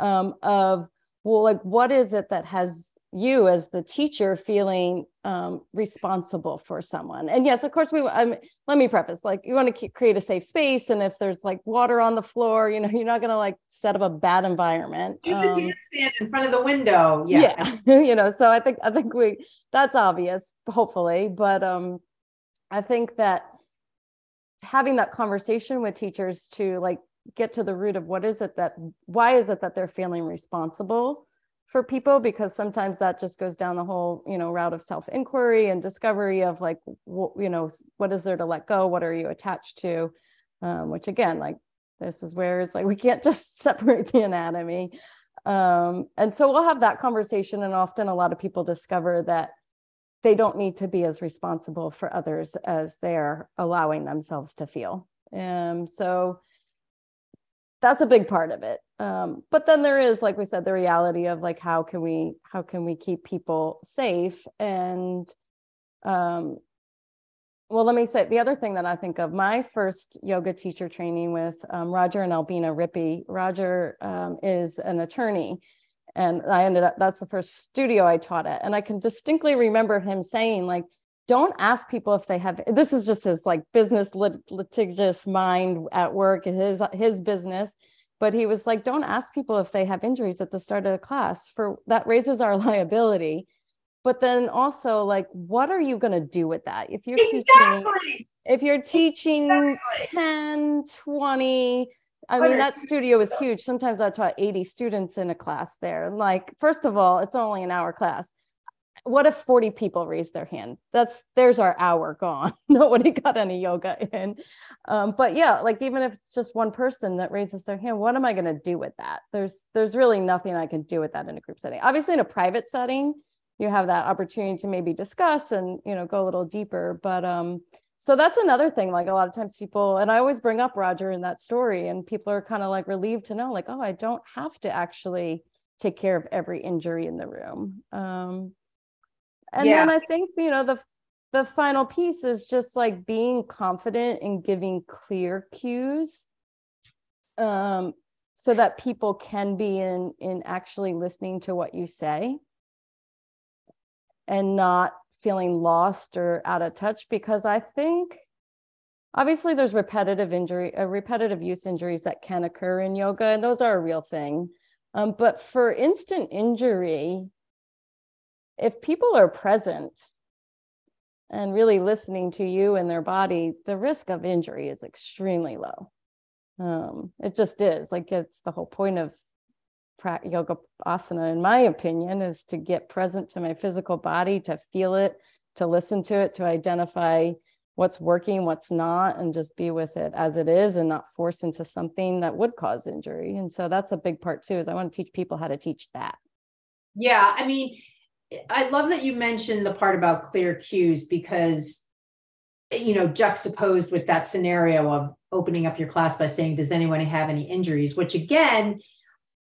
Speaker 2: Um, of well, like, what is it that has you as the teacher feeling um, responsible for someone. And yes, of course, we. Um, let me preface: like you want to keep, create a safe space, and if there's like water on the floor, you know, you're not going to like set up a bad environment.
Speaker 1: You just um, stand in front of the window. Yeah,
Speaker 2: yeah. you know. So I think I think we that's obvious, hopefully, but um, I think that having that conversation with teachers to like get to the root of what is it that why is it that they're feeling responsible for people because sometimes that just goes down the whole you know route of self inquiry and discovery of like you know what is there to let go? What are you attached to? Um, which again like this is where it's like we can't just separate the anatomy. Um, and so we'll have that conversation and often a lot of people discover that they don't need to be as responsible for others as they're allowing themselves to feel. Um, so that's a big part of it. Um, but then there is like we said the reality of like how can we how can we keep people safe? And um, well let me say the other thing that i think of my first yoga teacher training with um, roger and albina rippey roger um, is an attorney. And i ended up that's the first studio i taught at. And i can distinctly remember him saying like don't ask people if they have this is just his like business lit- litigious mind at work his his business but he was like don't ask people if they have injuries at the start of the class for that raises our liability but then also like what are you going to do with that if you're exactly. teaching if you're teaching exactly. 10 20 I mean, that studio is huge. Sometimes I taught 80 students in a class there. Like, first of all, it's only an hour class what if 40 people raise their hand? That's there's our hour gone. Nobody got any yoga in. Um, but yeah like even if it's just one person that raises their hand what am i going to do with that? There's there's really nothing i can do with that in a group setting. Obviously in a private setting you have that opportunity to maybe discuss and you know go a little deeper. But um so that's another thing like a lot of times people and i always bring up roger in that story and people are kind of like relieved to know like oh i don't have to actually take care of every injury in the room. Um and yeah. then i think you know the the final piece is just like being confident and giving clear cues um so that people can be in in actually listening to what you say and not feeling lost or out of touch because i think obviously there's repetitive injury uh, repetitive use injuries that can occur in yoga and those are a real thing um, but for instant injury if people are present and really listening to you and their body, the risk of injury is extremely low. Um, it just is like it's the whole point of yoga asana, in my opinion, is to get present to my physical body, to feel it, to listen to it, to identify what's working, what's not, and just be with it as it is and not force into something that would cause injury. And so that's a big part too, is I want to teach people how to teach that.
Speaker 1: Yeah. I mean, I love that you mentioned the part about clear cues because, you know, juxtaposed with that scenario of opening up your class by saying, Does anyone have any injuries? Which again,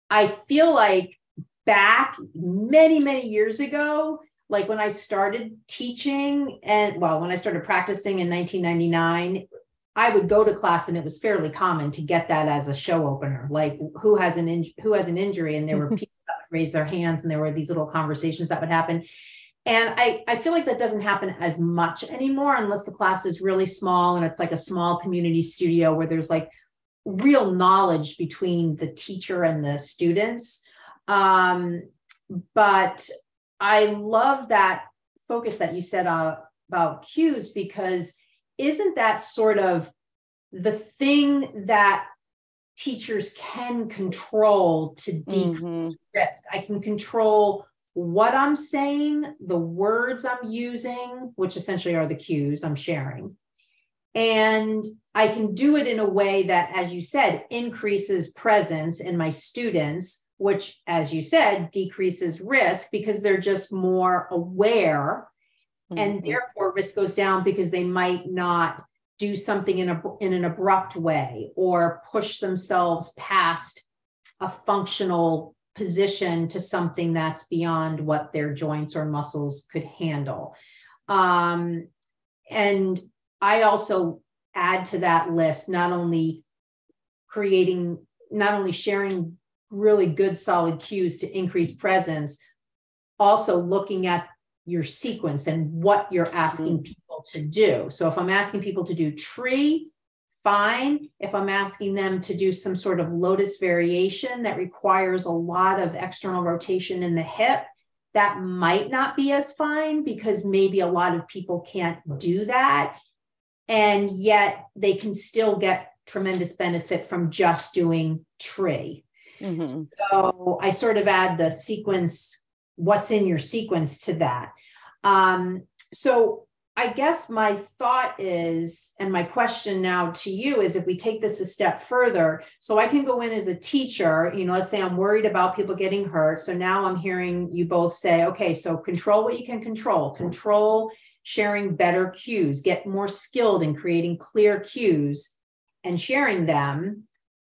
Speaker 1: I feel like back many, many years ago, like when I started teaching and well, when I started practicing in 1999, I would go to class and it was fairly common to get that as a show opener, like who has an in, who has an injury, and there were people raise their hands and there were these little conversations that would happen. And I, I feel like that doesn't happen as much anymore unless the class is really small and it's like a small community studio where there's like real knowledge between the teacher and the students. Um, but i love that focus that you said uh, about cues because isn't that sort of the thing that teachers can control to decrease mm-hmm. risk. I can control what I'm saying, the words I'm using, which essentially are the cues I'm sharing. And I can do it in a way that, as you said, increases presence in my students, which, as you said, decreases risk because they're just more aware. Mm-hmm. And therefore, risk goes down because they might not do something in a in an abrupt way or push themselves past a functional position to something that's beyond what their joints or muscles could handle. Um, and I also add to that list not only creating, not only sharing really good solid cues to increase presence, also looking at your sequence and what you're asking mm-hmm. people to do. So if I'm asking people to do tree, fine. If I'm asking them to do some sort of lotus variation that requires a lot of external rotation in the hip, that might not be as fine because maybe a lot of people can't do that. And yet they can still get tremendous benefit from just doing tree. Mm-hmm. So I sort of add the sequence, what's in your sequence to that. Um, so I guess my thought is, and my question now to you is if we take this a step further, so I can go in as a teacher, you know, let's say I'm worried about people getting hurt. So now I'm hearing you both say, okay, so control what you can control, control sharing better cues, get more skilled in creating clear cues and sharing them.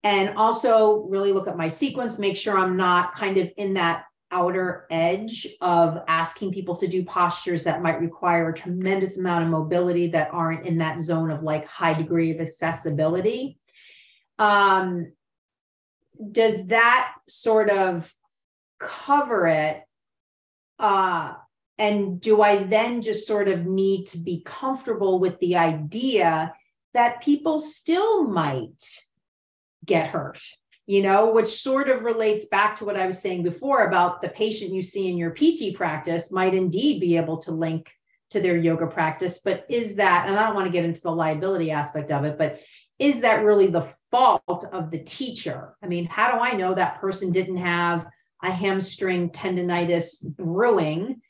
Speaker 1: And also really look at my sequence, make sure I'm not kind of in that outer edge of asking people to do postures that might require a tremendous amount of mobility that aren't in that zone of like high degree of accessibility. Um, does that sort of cover it? Uh, and do I then just sort of need to be comfortable with the idea that people still might get hurt? You know, which sort of relates back to what I was saying before about the patient you see in your PT practice might indeed be able to link to their yoga practice. But is that, and I don't want to get into the liability aspect of it, but is that really the fault of the teacher? I mean, how do I know that person didn't have a hamstring tendonitis brewing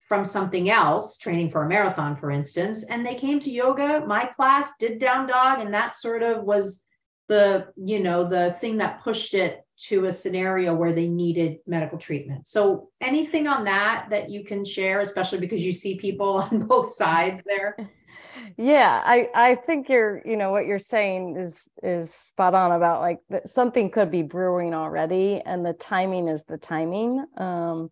Speaker 1: from something else, training for a marathon, for instance, and they came to yoga, my class did down dog, and that sort of was the you know the thing that pushed it to a scenario where they needed medical treatment. So anything on that that you can share especially because you see people on both sides there?
Speaker 2: Yeah i i think you're you know what you're saying is is spot on about like something could be brewing already and the timing is the timing. Um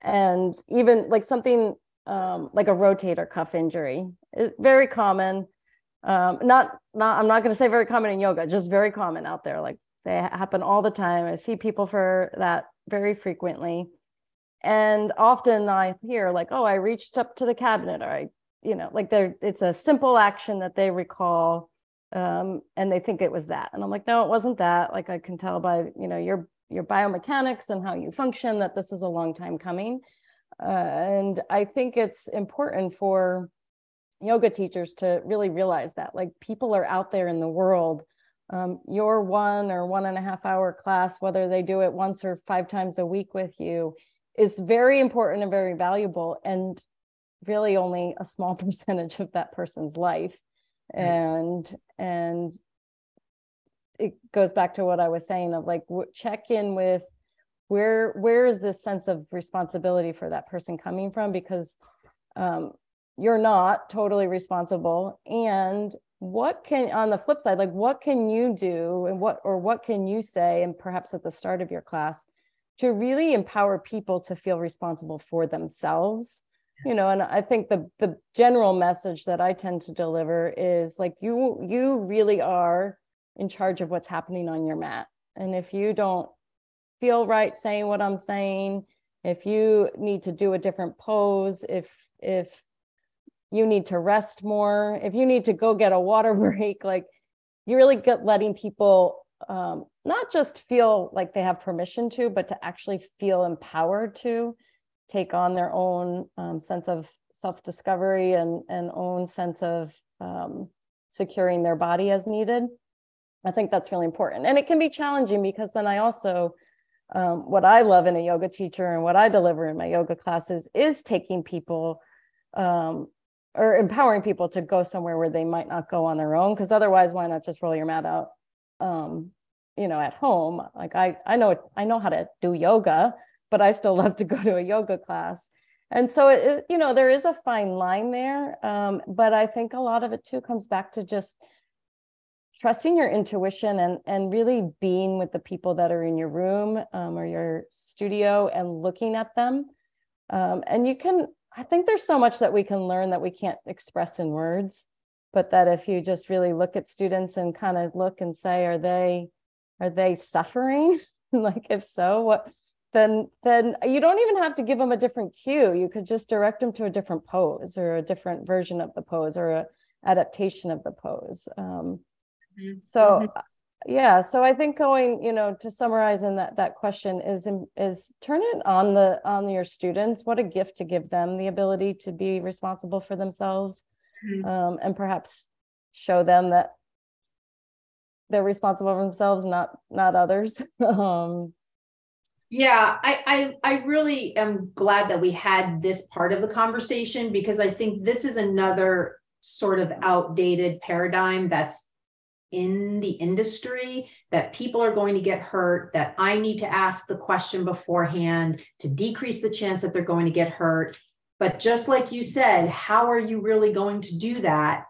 Speaker 2: and even like something um like a rotator cuff injury is very common um, not not i'm not going to say very common in yoga just very common out there. Like they happen all the time. I see people for that very frequently. And often i hear like oh i reached up to the cabinet. Or i you know like they're it's a simple action that they recall um, and they think it was that. And i'm like no it wasn't that. Like i can tell by you know your your biomechanics and how you function that this is a long time coming. Uh, and i think it's important for yoga teachers to really realize that like people are out there in the world um, your one or one and a half hour class whether they do it once or five times a week with you is very important and very valuable and really only a small percentage of that person's life right. and and it goes back to what i was saying of like check in with where where is this sense of responsibility for that person coming from because um, you're not totally responsible. And what can on the flip side like what can you do and what or what can you say and perhaps at the start of your class to really empower people to feel responsible for themselves? You know and i think the the general message that i tend to deliver is like you you really are in charge of what's happening on your mat. And if you don't feel right saying what i'm saying if you need to do a different pose if if you need to rest more, if you need to go get a water break, like you really get letting people um, not just feel like they have permission to, but to actually feel empowered to take on their own um, sense of self-discovery and, and own sense of um, securing their body as needed. I think that's really important. And it can be challenging because then I also, um, what I love in a yoga teacher and what I deliver in my yoga classes is taking people um, or empowering people to go somewhere where they might not go on their own because otherwise why not just roll your mat out um, you know at home? Like i i know i know how to do yoga but i still love to go to a yoga class. And so it, you know there is a fine line there um, but i think a lot of it too comes back to just trusting your intuition and and really being with the people that are in your room um, or your studio and looking at them. Um, and you can I think there's so much that we can learn that we can't express in words, but that if you just really look at students and kind of look and say, are they are they suffering? like if so, what then then you don't even have to give them a different cue you could just direct them to a different pose or a different version of the pose or a adaptation of the pose um, mm-hmm. so mm-hmm. Yeah so i think going you know to summarize in that that question is is turn it on the on your students what a gift to give them the ability to be responsible for themselves mm-hmm. um, and perhaps show them that they're responsible for themselves not not others um,
Speaker 1: yeah, I, I I really am glad that we had this part of the conversation because I think this is another sort of outdated paradigm that's in the industry that people are going to get hurt, that I need to ask the question beforehand to decrease the chance that they're going to get hurt. But just like you said, how are you really going to do that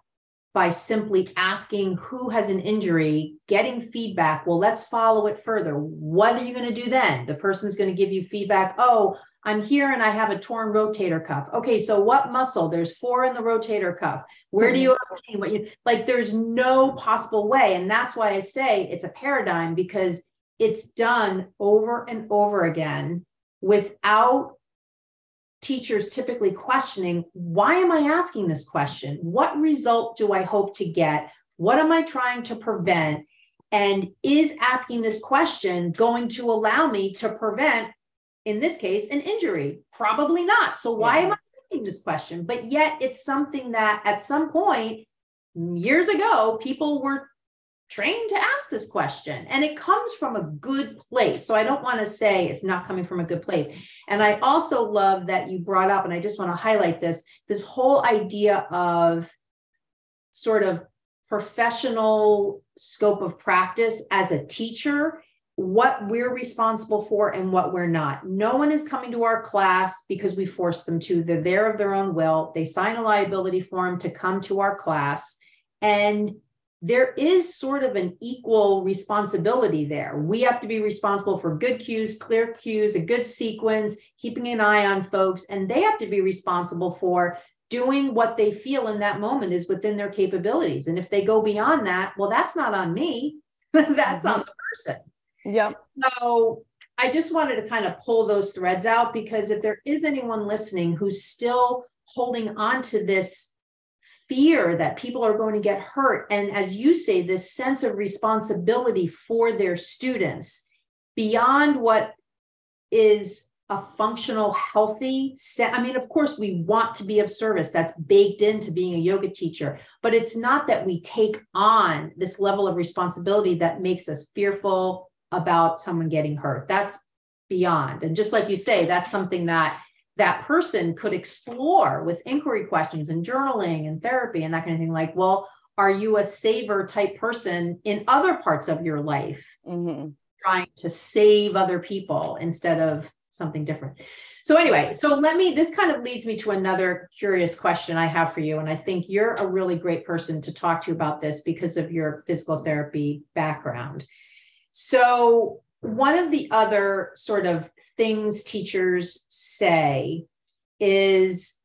Speaker 1: by simply asking who has an injury, getting feedback. Well, let's follow it further. What are you going to do then? The person's going to give you feedback. Oh, I'm here and I have a torn rotator cuff. Okay, so what muscle? There's four in the rotator cuff. Where do hmm. you have pain? What you like? There's no possible way, and that's why I say it's a paradigm because it's done over and over again without teachers typically questioning why am I asking this question? What result do I hope to get? What am I trying to prevent? And is asking this question going to allow me to prevent, in this case, an injury? Probably not. So, why yeah. am I asking this question? But yet, it's something that at some point, years ago, people were trained to ask this question and it comes from a good place so i don't want to say it's not coming from a good place and i also love that you brought up and i just want to highlight this this whole idea of sort of professional scope of practice as a teacher what we're responsible for and what we're not. No one is coming to our class because we force them to. They're there of their own will. They sign a liability form to come to our class. And there is sort of an equal responsibility there. We have to be responsible for good cues, clear cues, a good sequence, keeping an eye on folks, and they have to be responsible for doing what they feel in that moment is within their capabilities. And if they go beyond that, well, that's not on me, that's mm-hmm. on the person.
Speaker 2: Yep.
Speaker 1: So I just wanted to kind of pull those threads out because if there is anyone listening who's still holding on to this fear that people are going to get hurt. And as you say, this sense of responsibility for their students beyond what is a functional, healthy set. I mean, of course, we want to be of service. That's baked into being a yoga teacher. But it's not that we take on this level of responsibility that makes us fearful about someone getting hurt. That's beyond. And just like you say, that's something that that person could explore with inquiry questions and journaling and therapy and that kind of thing like well are you a saver type person in other parts of your life mm-hmm. trying to save other people instead of something different so anyway so let me this kind of leads me to another curious question i have for you and i think you're a really great person to talk to about this because of your physical therapy background so one of the other sort of things teachers say is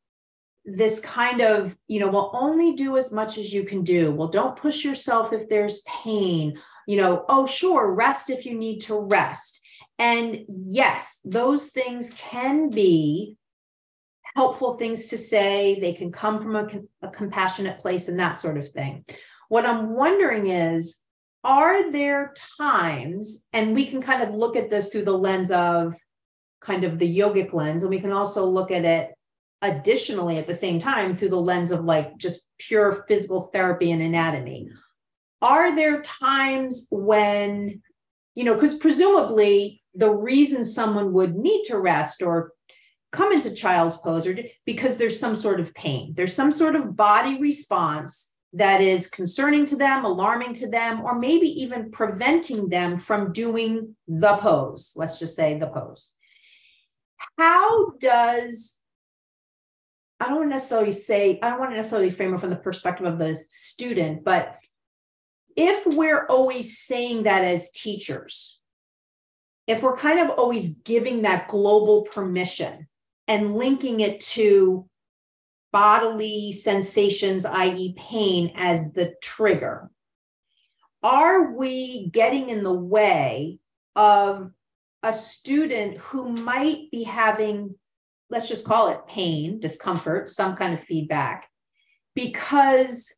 Speaker 1: this kind of, you know, well, only do as much as you can do. Well, don't push yourself if there's pain. You know, oh, sure, rest if you need to rest. And yes, those things can be helpful things to say. They can come from a, a compassionate place and that sort of thing. What I'm wondering is, are there times, and we can kind of look at this through the lens of kind of the yogic lens, and we can also look at it additionally at the same time through the lens of like just pure physical therapy and anatomy. Are there times when, you know, because presumably the reason someone would need to rest or come into child's pose or because there's some sort of pain, there's some sort of body response that is concerning to them, alarming to them, or maybe even preventing them from doing the pose. Let's just say the pose. How does, I don't necessarily say, I don't want to necessarily frame it from the perspective of the student, but if we're always saying that as teachers, if we're kind of always giving that global permission and linking it to bodily sensations, i.e., pain, as the trigger? Are we getting in the way of a student who might be having, let's just call it pain, discomfort, some kind of feedback, because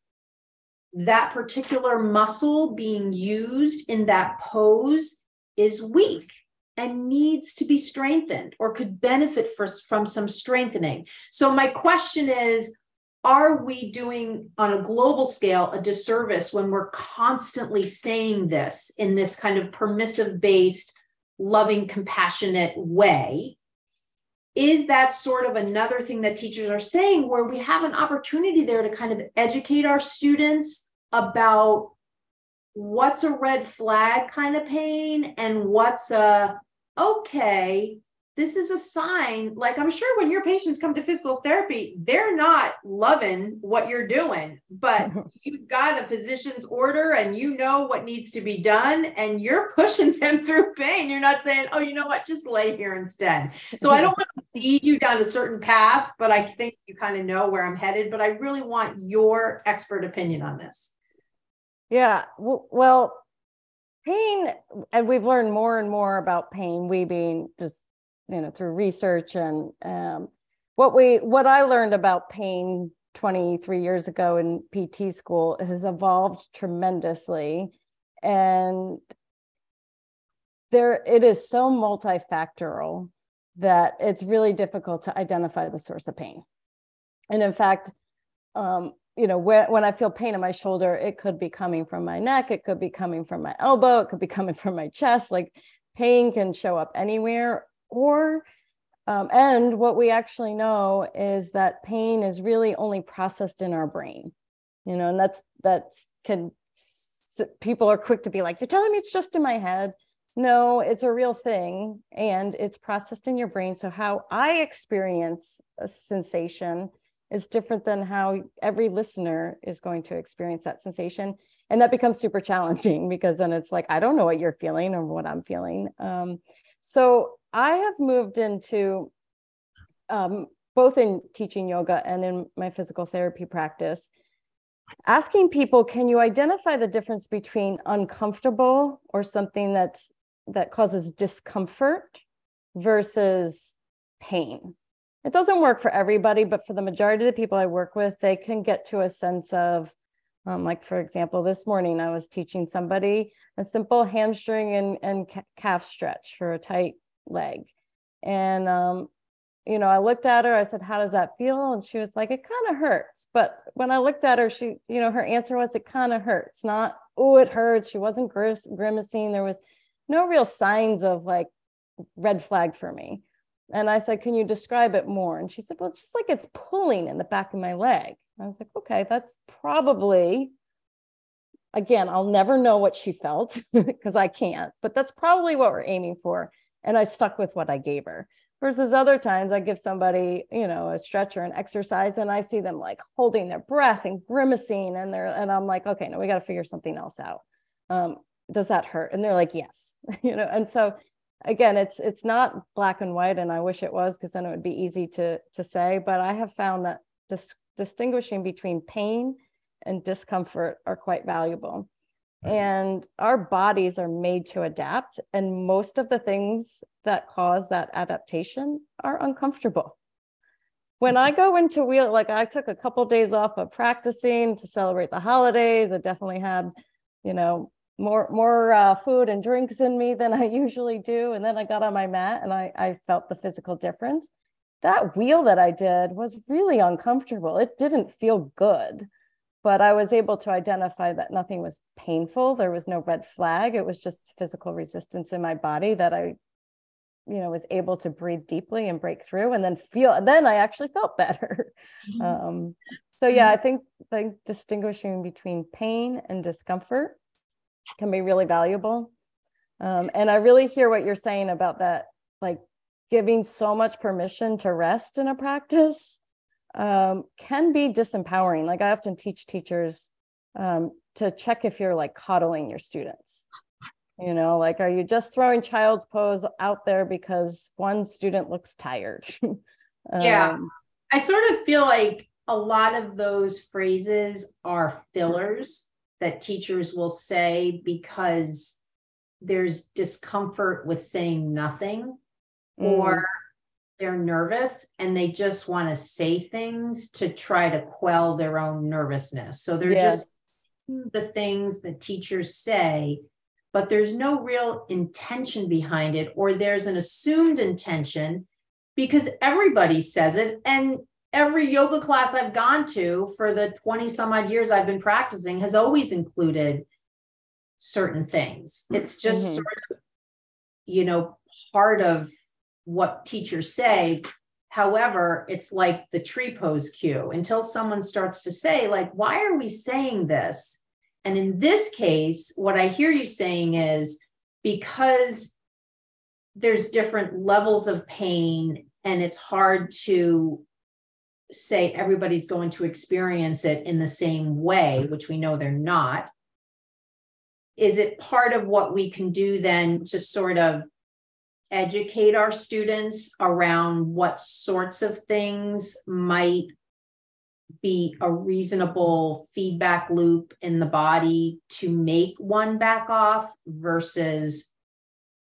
Speaker 1: that particular muscle being used in that pose is weak and needs to be strengthened or could benefit for, from some strengthening. So, my question is Are we doing on a global scale a disservice when we're constantly saying this in this kind of permissive based, loving, compassionate way? Is that sort of another thing that teachers are saying where we have an opportunity there to kind of educate our students about what's a red flag kind of pain and what's a okay this is a sign like i'm sure when your patients come to physical therapy they're not loving what you're doing but you've got a physician's order and you know what needs to be done and you're pushing them through pain. You're not saying oh you know what? Just lay here instead. So i don't want to lead you down a certain path but i think you kind of know where i'm headed but i really want your expert opinion on this.
Speaker 2: Yeah. Well, pain, and we've learned more and more about pain, we being just, you know, through research and um, what we, what I learned about pain 23 years ago in PT school has evolved tremendously. And there, it is so multifactorial that it's really difficult to identify the source of pain. And in fact, um, you know, when, when I feel pain in my shoulder, it could be coming from my neck, it could be coming from my elbow, it could be coming from my chest. Like pain can show up anywhere. Or, um, and what we actually know is that pain is really only processed in our brain, you know, and that's, that's can, people are quick to be like, you're telling me it's just in my head. No, it's a real thing and it's processed in your brain. So, how I experience a sensation is different than how every listener is going to experience that sensation. And that becomes super challenging because then it's like i don't know what you're feeling or what i'm feeling. Um, so i have moved into um, both in teaching yoga and in my physical therapy practice asking people can you identify the difference between uncomfortable or something that's that causes discomfort versus pain it doesn't work for everybody, but for the majority of the people I work with, they can get to a sense of, um, like for example, this morning I was teaching somebody a simple hamstring and, and calf stretch for a tight leg. And, um, you know, I looked at her, I said, How does that feel? And she was like, It kind of hurts. But when I looked at her, she, you know, her answer was, It kind of hurts, not, Oh, it hurts. She wasn't grimacing. There was no real signs of like red flag for me. And I said, Can you describe it more? And she said, Well, just like it's pulling in the back of my leg. I was like, Okay, that's probably, again, I'll never know what she felt because I can't, but that's probably what we're aiming for. And I stuck with what I gave her. Versus other times, I give somebody, you know, a stretcher and exercise, and I see them like holding their breath and grimacing, and they're, and I'm like, okay, no, we got to figure something else out. Um, does that hurt? And they're like, yes, you know, and so again it's it's not black and white and i wish it was because then it would be easy to to say but i have found that dis- distinguishing between pain and discomfort are quite valuable. And our bodies are made to adapt and most of the things that cause that adaptation are uncomfortable. When i go into wheel like i took a couple days off of practicing to celebrate the holidays. I definitely had you know more more uh, food and drinks in me than I usually do. And then I got on my mat and I, I felt the physical difference. That wheel that I did was really uncomfortable. It didn't feel good, but I was able to identify that nothing was painful. There was no red flag. It was just physical resistance in my body that I, you know, was able to breathe deeply and break through and then feel, and then I actually felt better. Mm-hmm. Um, so yeah, mm-hmm. I think like distinguishing between pain and discomfort can be really valuable. Um, and I really hear what you're saying about that, like giving so much permission to rest in a practice um, can be disempowering. Like I often teach teachers um, to check if you're like coddling your students. You know, like, are you just throwing child's pose out there because one student looks tired?
Speaker 1: yeah. Um, I sort of feel like a lot of those phrases are fillers that teachers will say because there's discomfort with saying nothing or
Speaker 2: Mm.
Speaker 1: they're nervous and they just want to say things to try to quell their own nervousness. So they're
Speaker 2: Yes.
Speaker 1: just the things that teachers say, but there's no real intention behind it, or there's an assumed intention because everybody says it. And every yoga class I've gone to for the 20 some odd years I've been practicing has always included certain things. It's just
Speaker 2: Mhm.
Speaker 1: sort of, you know, part of what teachers say. However, it's like the tree pose cue until someone starts to say, like, why are we saying this? And in this case, what I hear you saying is because there's different levels of pain and it's hard to say everybody's going to experience it in the same way, mm-hmm. which we know they're not. Is it part of what we can do then to sort of educate our students around what sorts of things might be a reasonable feedback loop in the body to make one back off versus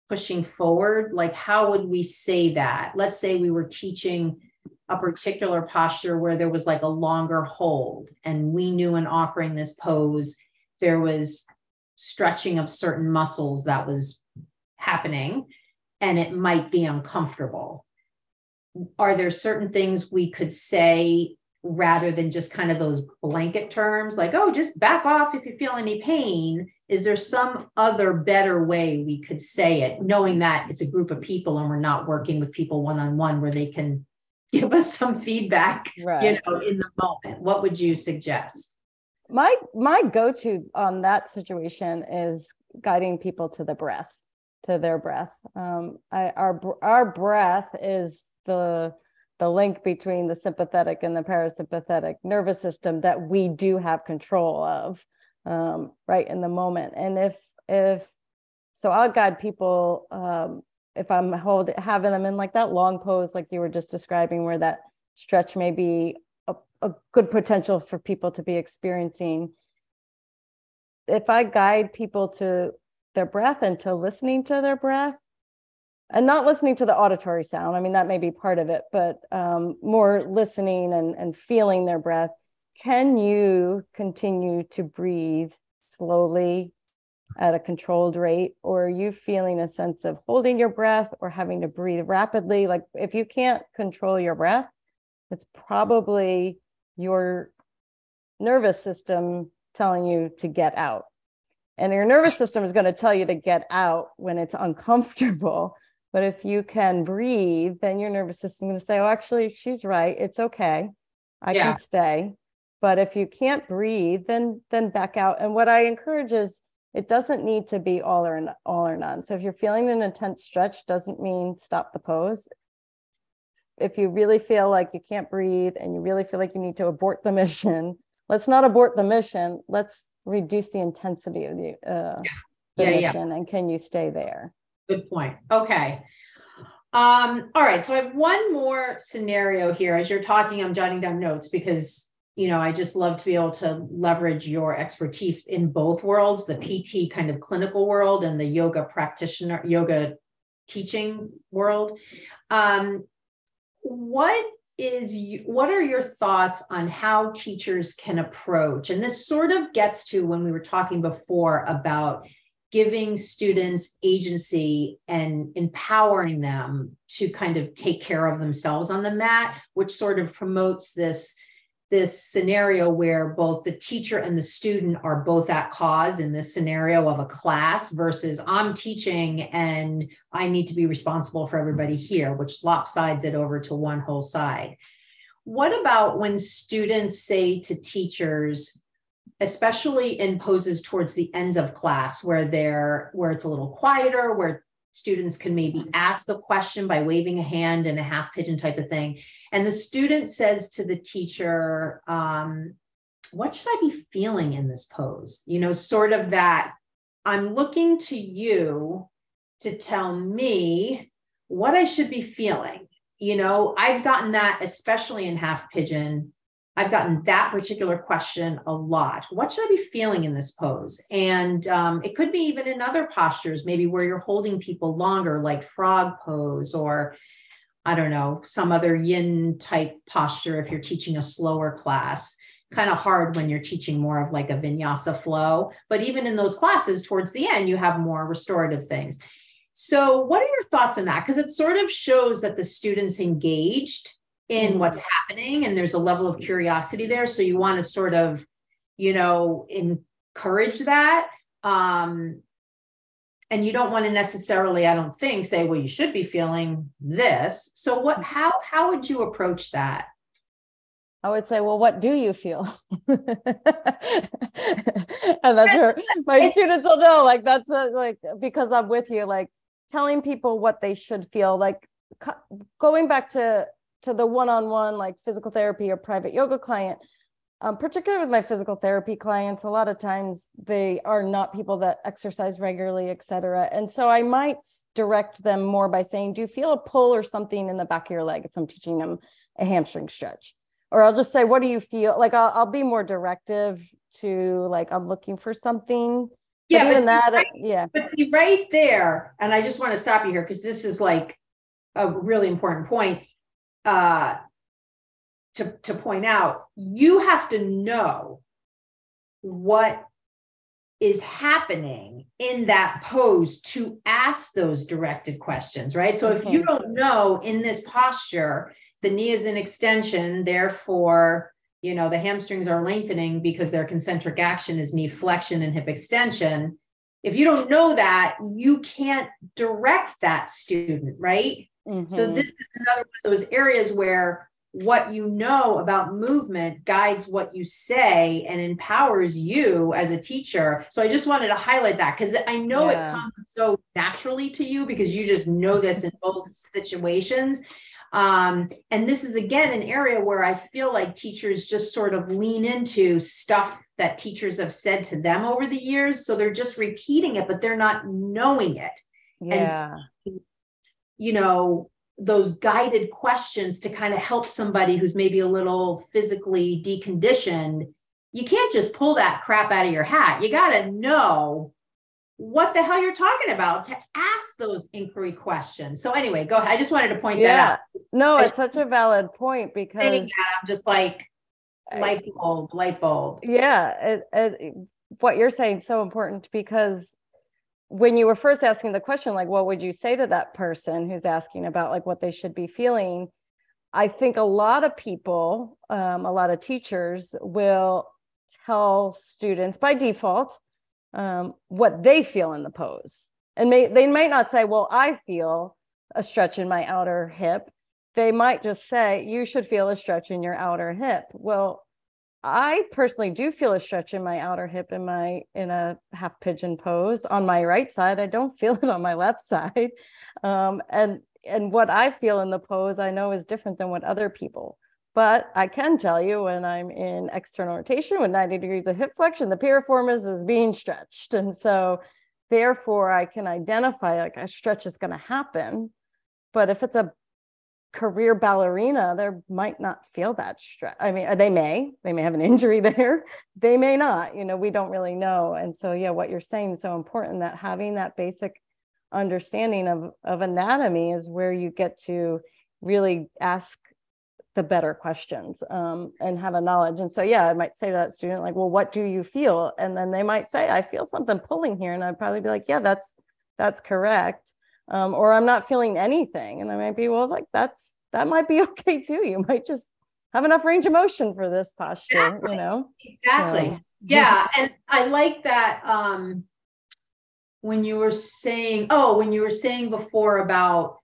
Speaker 1: pushing forward? Like, how would we say that? Let's say we were teaching a particular posture where there was like a longer hold, and we knew in offering this pose, there was stretching of certain muscles that was happening, and it might be uncomfortable. Are there certain things we could say rather than just kind of those blanket terms like, oh, just back off if you feel any pain? Is there some other better way we could say it, knowing that it's a group of people and we're not working with people one on one where they can give us some feedback, you know, in the moment? What would you suggest?
Speaker 2: my my go-to on that situation is guiding people to the breath to their breath um I, our our breath is the the link between the sympathetic and the parasympathetic nervous system that we do have control of um right in the moment and if if so i'll guide people um if i'm hold having them in like that long pose like you were just describing where that stretch may be a, a good potential for people to be experiencing. If i guide people to their breath and to listening to their breath and not listening to the auditory sound i mean that may be part of it but um, more listening and, and feeling their breath can you continue to breathe slowly at a controlled rate or are you feeling a sense of holding your breath or having to breathe rapidly? Like if you can't control your breath it's probably your nervous system telling you to get out. And your nervous system is going to tell you to get out when it's uncomfortable. But if you can breathe then your nervous system is going to say oh actually she's right. It's okay. I
Speaker 1: Yeah.
Speaker 2: can stay. But if you can't breathe then then back out. And what i encourage is it doesn't need to be all or all or none so if you're feeling an intense stretch doesn't mean stop the pose if you really feel like you can't breathe and you really feel like you need to abort the mission let's not abort the mission let's reduce the intensity of the uh the
Speaker 1: Yeah, yeah.
Speaker 2: mission and can you stay there
Speaker 1: Good point. Okay. Um, all right. So I have one more scenario here. As you're talking, I'm jotting down notes because, you know, I just love to be able to leverage your expertise in both worlds, the PT kind of clinical world and the yoga practitioner, yoga teaching world. Um, what is what are your thoughts on how teachers can approach? And this sort of gets to when we were talking before about giving students agency and empowering them to kind of take care of themselves on the mat which sort of promotes this this scenario where both the teacher and the student are both at cause in this scenario of a class versus i'm teaching and i need to be responsible for everybody here which lopsides it over to one whole side. What about when students say to teachers especially in poses towards the ends of class where they're where it's a little quieter where students can maybe ask a question by waving a hand and a half pigeon type of thing. And the student says to the teacher um, what should i be feeling in this pose? You know sort of that i'm looking to you to tell me what i should be feeling. You know i've gotten that especially in half pigeon I've gotten that particular question a lot. What should I be feeling in this pose? And um, it could be even in other postures, maybe where you're holding people longer, like frog pose, or I don't know, some other yin type posture if you're teaching a slower class. Kind of hard when you're teaching more of like a vinyasa flow. But even in those classes, towards the end, you have more restorative things. So, what are your thoughts on that? Because it sort of shows that the students engaged in what's happening and there's a level of curiosity there so you want to sort of you know encourage that um and you don't want to necessarily i don't think say well you should be feeling this so what mm-hmm. how how would you approach that
Speaker 2: I would say, well, what do you feel? and that's where my students will know. Like that's a, like because I'm with you. Like telling people what they should feel. Like going back to to the one-on-one like physical therapy or private yoga client um, particularly with my physical therapy clients a lot of times they are not people that exercise regularly et cetera. And so i might direct them more by saying do you feel a pull or something in the back of your leg if i'm teaching them a hamstring stretch? Or i'll just say what do you feel? Like i'll, I'll be more directive to like i'm looking for something.
Speaker 1: Yeah but, but that right, yeah. but see right there and i just want to stop you here because this is like a really important point uh, to, to point out, you have to know what is happening in that pose to ask those directed questions, right? So if you don't know in this posture, the knee is in extension, therefore, you know, the hamstrings are lengthening because their concentric action is knee flexion and hip extension. If you don't know that, you can't direct that student, right? Mm-hmm. So this is another one of those areas where what you know about movement guides what you say and empowers you as a teacher. So I just wanted to highlight that because I know yeah. it comes so naturally to you because you just know this in both situations. Um, and this is again an area where I feel like teachers just sort of lean into stuff that teachers have said to them over the years. So they're just repeating it, but they're not knowing it.
Speaker 2: Yeah.
Speaker 1: And you know, those guided questions to kind of help somebody who's maybe a little physically deconditioned, you can't just pull that crap out of your hat. You got to know what the hell you're talking about to ask those inquiry questions. So anyway, go ahead. I just wanted to point yeah. that out.
Speaker 2: No, it's such a valid point because I'm
Speaker 1: just like light bulb, light bulb.
Speaker 2: Yeah, it, it, what you're saying is so important because when you were first asking the question like what would you say to that person who's asking about like what they should be feeling? I think a lot of people um, a lot of teachers will tell students by default um, what they feel in the pose. And may, they might not say well i feel a stretch in my outer hip. They might just say you should feel a stretch in your outer hip. Well I personally do feel a stretch in my outer hip in my in a half pigeon pose on my right side. I don't feel it on my left side. Um, and and what I feel in the pose I know is different than what other people. But I can tell you when I'm in external rotation with 90 degrees of hip flexion, the piriformis is being stretched. And so therefore I can identify like a stretch is going to happen. But if it's a career ballerina, there might not feel that stress. I mean, they may, they may have an injury there. They may not, you know, we don't really know. And so, yeah, what you're saying is so important that having that basic understanding of, of anatomy is where you get to really ask the better questions um, and have a knowledge. And so, yeah, I might say to that student, like, well, what do you feel? And then they might say, I feel something pulling here. And I'd probably be like, yeah, that's, that's correct um, or I'm not feeling anything. And I might be, well, like that's that might be okay too. You might just have enough range of motion for this posture, exactly. you know?
Speaker 1: Exactly. So. Yeah. And I like that um when you were saying, oh, when you were saying before about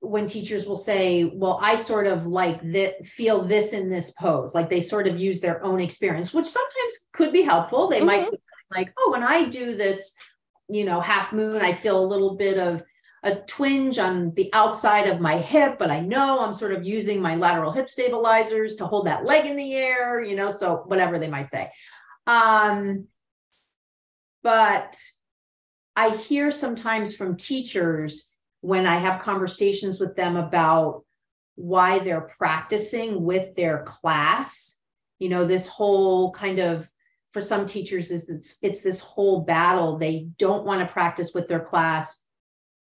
Speaker 1: when teachers will say, well, I sort of like that feel this in this pose, like they sort of use their own experience, which sometimes could be helpful. They mm-hmm. might say like, oh, when I do this, you know, half moon, I feel a little bit of a twinge on the outside of my hip, but I know I'm sort of using my lateral hip stabilizers to hold that leg in the air, you know, so whatever they might say. Um, but I hear sometimes from teachers when I have conversations with them about why they're practicing with their class you know, this whole kind of for some teachers is it's, it's this whole battle. They don't want to practice with their class,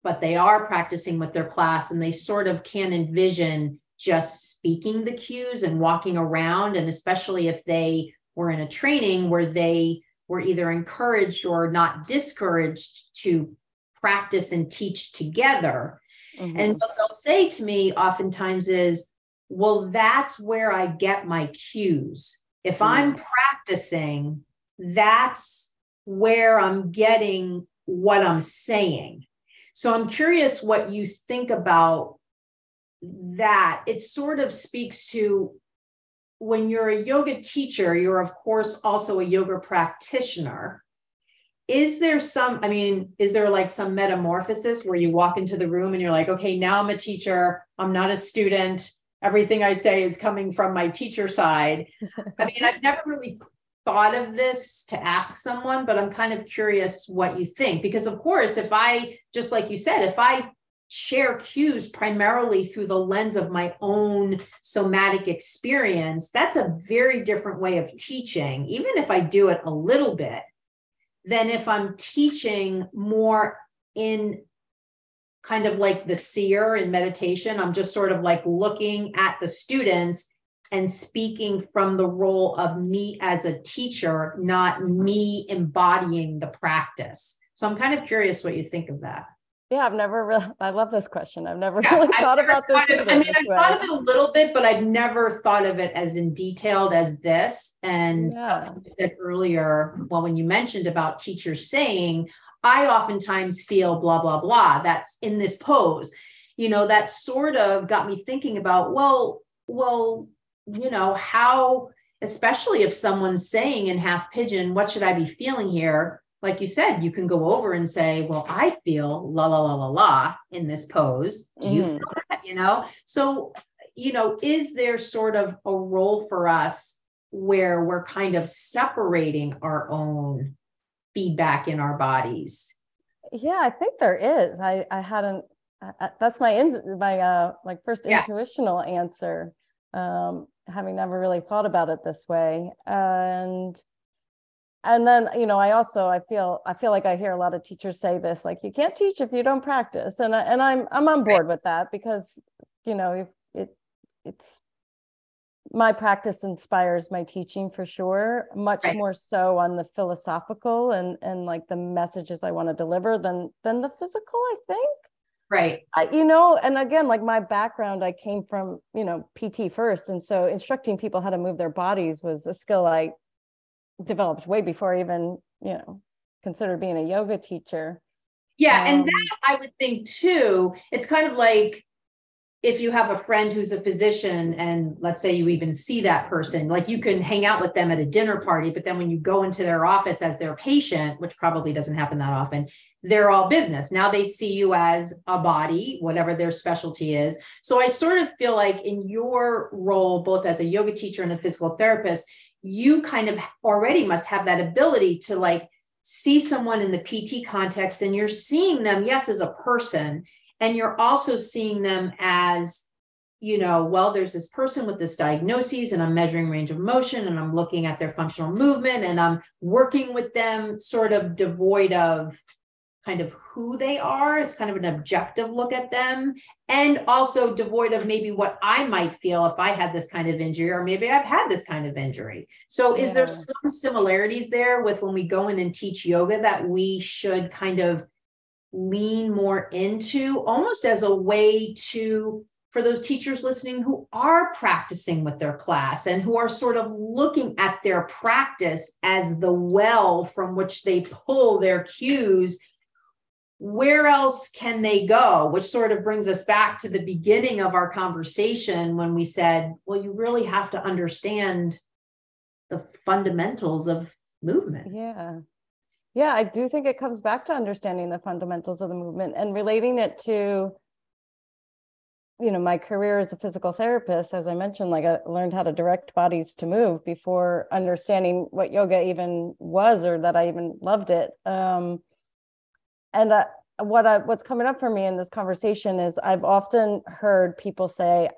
Speaker 1: but they are practicing with their class and they sort of can envision just speaking the cues and walking around. And especially if they were in a training where they were either encouraged or not discouraged to practice and teach together. Mm-hmm. And what they'll say to me oftentimes is, well, that's where I get my cues. If mm-hmm. I'm practicing, that's where I'm getting what I'm saying. So I'm curious what you think about that. It sort of speaks to when you're a yoga teacher, you're of course also a yoga practitioner. Is there some, I mean, is there like some metamorphosis where you walk into the room and you're like, okay, now I'm a teacher, I'm not a student. Everything I say is coming from my teacher side. I mean, I've never really thought of this to ask someone, but I'm kind of curious what you think. Because, of course, if I, just like you said, if I share cues primarily through the lens of my own somatic experience, that's a very different way of teaching, even if I do it a little bit, than if I'm teaching more in kind of like the seer in meditation. I'm just sort of like looking at the students and speaking from the role of me as a teacher, not me embodying the practice. So I'm kind of curious what you think of that.
Speaker 2: Yeah, I've never really, I love this question. I've never yeah, really I've thought about this.
Speaker 1: Of, I mean, I've way. thought of it a little bit, but I've never thought of it as in detailed as this. And yeah. you said earlier, well, when you mentioned about teachers saying, I oftentimes feel blah, blah, blah, that's in this pose, you know, that sort of got me thinking about, well, well, you know, how, especially if someone's saying in half pigeon, what should I be feeling here? like you said, you can go over and say, Well, I feel la la la la la in this pose. Do you mm. feel that? You know? So, you know, is there sort of a role for us where we're kind of separating our own feedback in our bodies?
Speaker 2: Yeah, I think there is. I I hadn't. Uh, that's my in, my uh like first yeah. intuitional answer. Um, having never really thought about it this way, and and then you know i also i feel i feel like i hear a lot of teachers say this like you can't teach if you don't practice. And I, and i'm i'm on board with that because you know it it's my practice inspires my teaching for sure much right. more so on the philosophical and and like the messages i want to deliver than than the physical i think
Speaker 1: right
Speaker 2: I, you know and again like my background i came from you know pt first and so instructing people how to move their bodies was a skill i developed way before I even, you know, considered being a yoga teacher.
Speaker 1: Yeah. Um, and that I would think too, it's kind of like if you have a friend who's a physician and let's say you even see that person, like you can hang out with them at a dinner party, but then when you go into their office as their patient, which probably doesn't happen that often, they're all business. Now they see you as a body, whatever their specialty is. So I sort of feel like in your role, both as a yoga teacher and a physical therapist, you kind of already must have that ability to like see someone in the PT context and you're seeing them, yes, as a person, and you're also seeing them as, you know, well, there's this person with this diagnosis, and I'm measuring range of motion and I'm looking at their functional movement and I'm working with them sort of devoid of kind of who they are. It's kind of an objective look at them and also devoid of maybe what I might feel if I had this kind of injury, or maybe I've had this kind of injury. So, is there some similarities there with when we go in and teach yoga that we should kind of lean more into almost as a way to? For those teachers listening who are practicing with their class and who are sort of looking at their practice as the well from which they pull their cues where else can they go? Which sort of brings us back to the beginning of our conversation when we said, well, you really have to understand the fundamentals of movement.
Speaker 2: Yeah. Yeah, I do think it comes back to understanding the fundamentals of the movement and relating it to you know my career as a physical therapist as i mentioned like i learned how to direct bodies to move before understanding what yoga even was or that i even loved it um, and uh, what I, what's coming up for me in this conversation is I've often heard people say,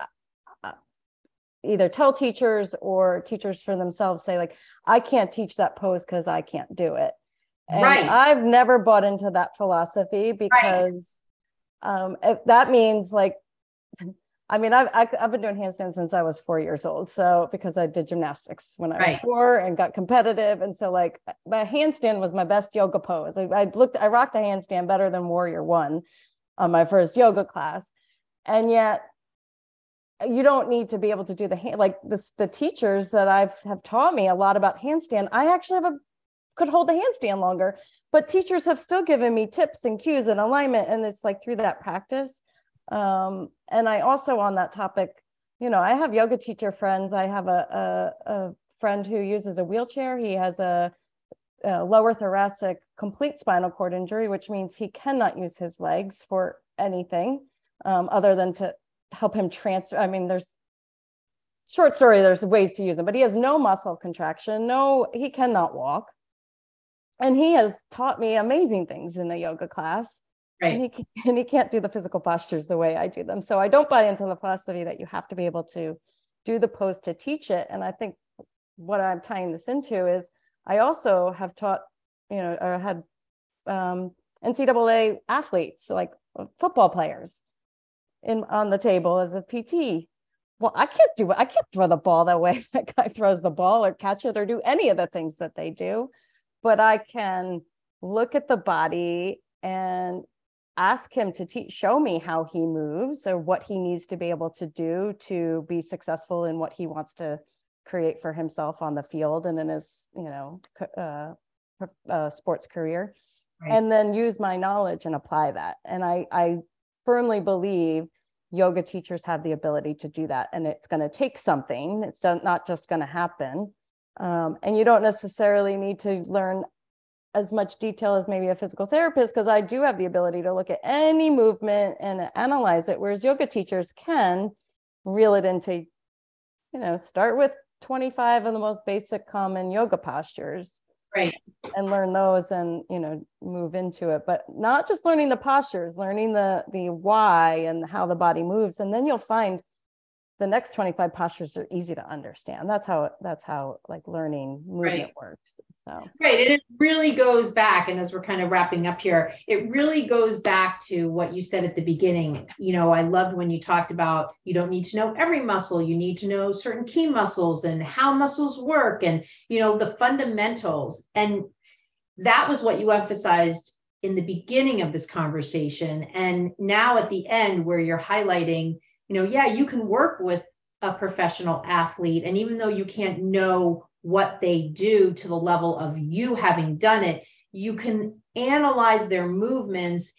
Speaker 2: either tell teachers or teachers for themselves say like i can't teach that pose because i can't do it and right. i've never bought into that philosophy because right. um, if that means like I mean, I've, I've been doing handstands since I was four years old. So because I did gymnastics when I was four and got competitive. And so like my handstand was my best yoga pose. I, I looked, I rocked the handstand better than warrior one on my first yoga class. And yet you don't need to be able to do the hand, like this, the teachers that I've have taught me a lot about handstand. I actually have a, could hold the handstand longer, but teachers have still given me tips and cues and alignment. And it's like through that practice um, and I also on that topic, you know, I have yoga teacher friends. I have a, a, a friend who uses a wheelchair. He has a, a lower thoracic complete spinal cord injury, which means he cannot use his legs for anything um, other than to help him transfer. I mean, there's short story, there's ways to use him, but he has no muscle contraction, no, he cannot walk. And he has taught me amazing things in the yoga class. Right. And he, and he can't do the physical postures the way I do them. So I don't buy into the philosophy that you have to be able to do the pose to teach it. And I think what I'm tying this into is I also have taught, you know, or had um, NCAA athletes, like uh, football players, in on the table as a PT. Well, I can't do it. I can't throw the ball that way that guy throws the ball or catch it or do any of the things that they do. But I can look at the body and ask him to teach show me how he moves or what he needs to be able to do to be successful in what he wants to create for himself on the field and in his you know uh, uh, sports career. Right. and then use my knowledge and apply that. And i i firmly believe yoga teachers have the ability to do that and it's going to take something. It's not just going to happen. Um, and you don't necessarily need to learn as much detail as maybe a physical therapist because I do have the ability to look at any movement and analyze it, whereas yoga teachers can reel it into, you know, start with 25 of the most basic common yoga postures.
Speaker 1: Right.
Speaker 2: And learn those and, you know, move into it. But not just learning the postures, learning the the why and how the body moves. And then you'll find the next 25 postures are easy to understand. That's how that's how like learning movement right. works so.
Speaker 1: Right and it really goes back and as we're kind of wrapping up here it really goes back to what you said at the beginning. You know i loved when you talked about you don't need to know every muscle you need to know certain key muscles and how muscles work and you know the fundamentals. And that was what you emphasized in the beginning of this conversation and now at the end where you're highlighting you know, yeah, you can work with a professional athlete. And even though you can't know what they do to the level of you having done it, you can analyze their movements.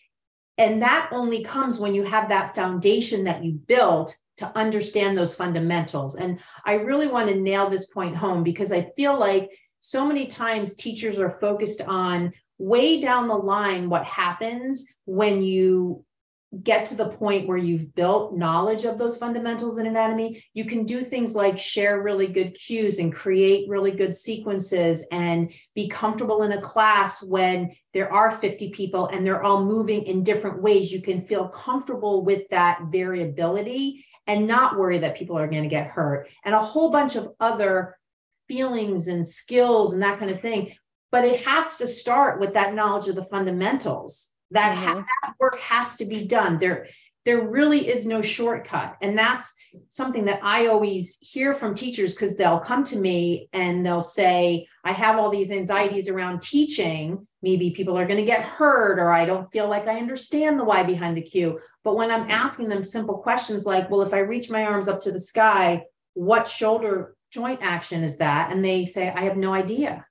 Speaker 1: And that only comes when you have that foundation that you built to understand those fundamentals. And I really want to nail this point home because I feel like so many times teachers are focused on way down the line what happens when you get to the point where you've built knowledge of those fundamentals in anatomy, you can do things like share really good cues and create really good sequences and be comfortable in a class when there are 50 people and they're all moving in different ways. You can feel comfortable with that variability and not worry that people are going to get hurt and a whole bunch of other feelings and skills and that kind of thing. But it has to start with that knowledge of the fundamentals that, mm-hmm. ha- that work has to be done. There, there really is no shortcut. And that's something that I always hear from teachers because they'll come to me and they'll say, I have all these anxieties around teaching. Maybe people are going to get hurt, or I don't feel like I understand the why behind the cue. But when I'm asking them simple questions like, well, if I reach my arms up to the sky, what shoulder joint action is that? And they say, I have no idea.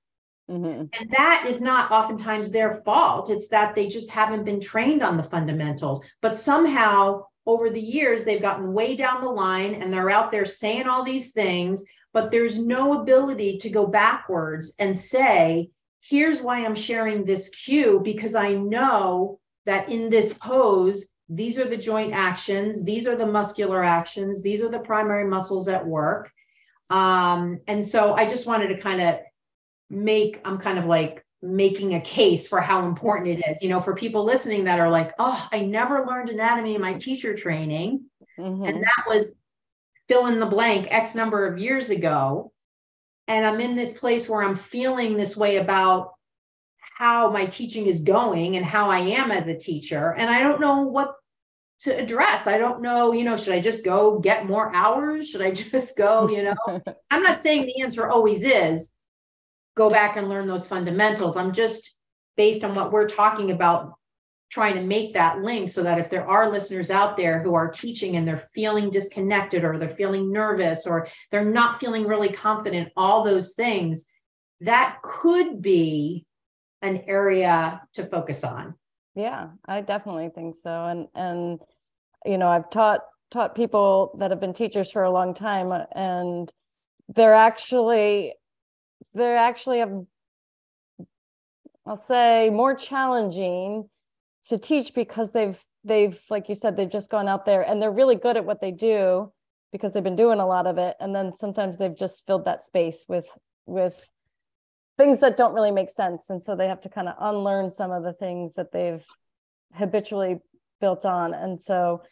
Speaker 1: Mm-hmm. And that is not oftentimes their fault. It's that they just haven't been trained on the fundamentals. But somehow over the years, they've gotten way down the line and they're out there saying all these things, but there's no ability to go backwards and say, here's why I'm sharing this cue, because I know that in this pose, these are the joint actions, these are the muscular actions, these are the primary muscles at work. Um, and so I just wanted to kind of make i'm kind of like making a case for how important it is you know for people listening that are like oh i never learned anatomy in my teacher training mm-hmm. and that was fill in the blank X number of years ago. And I'm in this place where I'm feeling this way about how my teaching is going and how I am as a teacher. And I don't know what to address. I don't know, you know, should I just go get more hours? Should I just go, you know? I'm not saying the answer always is go back and learn those fundamentals. I'm just based on what we're talking about trying to make that link so that if there are listeners out there who are teaching and they're feeling disconnected or they're feeling nervous or they're not feeling really confident, all those things, that could be an area to focus on.
Speaker 2: Yeah, I definitely think so. And and you know, I've taught taught people that have been teachers for a long time and they're actually they're actually a I'll say more challenging to teach because they've they've like you said they've just gone out there and they're really good at what they do because they've been doing a lot of it. And then sometimes they've just filled that space with with things that don't really make sense. And so they have to kind of unlearn some of the things that they've habitually built on. And so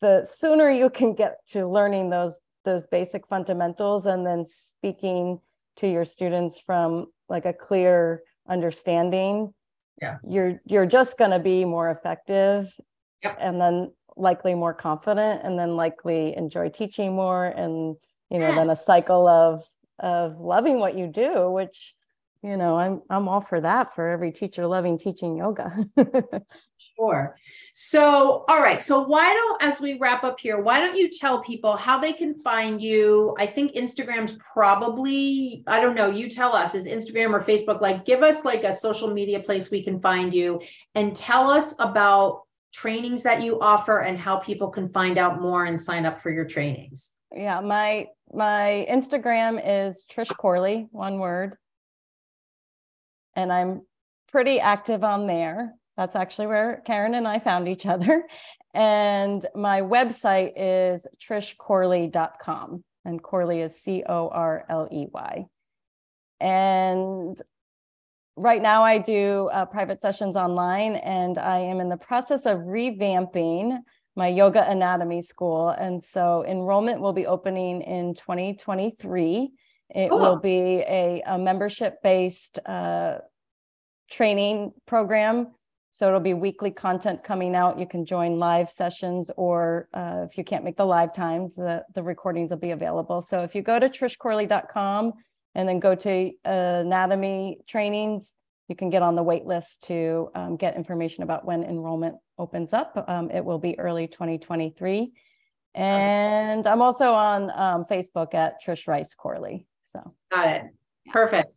Speaker 2: the sooner you can get to learning those those basic fundamentals and then speaking to your students from like a clear understanding
Speaker 1: yeah
Speaker 2: you're you're just going to be more effective
Speaker 1: yep.
Speaker 2: and then likely more confident and then likely enjoy teaching more and you know yes. then a cycle of of loving what you do which you know i'm i'm all for that for every teacher loving teaching yoga
Speaker 1: Sure. So, all right. So, why don't, as we wrap up here, why don't you tell people how they can find you? I think Instagram's probably, I don't know, you tell us, is Instagram or Facebook? Like, give us like a social media place we can find you and tell us about trainings that you offer and how people can find out more and sign up for your trainings.
Speaker 2: Yeah. My, my Instagram is Trish Corley, one word. And I'm pretty active on there. That's actually where Karen and I found each other. And my website is trishcorley.com. And Corley is C O R L E Y. And right now I do uh, private sessions online, and I am in the process of revamping my yoga anatomy school. And so enrollment will be opening in 2023. It cool. will be a, a membership based uh, training program so it'll be weekly content coming out. You can join live sessions, or uh, if you can't make the live times, the, the recordings will be available. So if you go to trishcorley.com and then go to uh, anatomy trainings, you can get on the wait list to um, get information about when enrollment opens up. Um, it will be early 2023. And I'm also on um, Facebook at Trish Rice Corley. So
Speaker 1: got it. Perfect.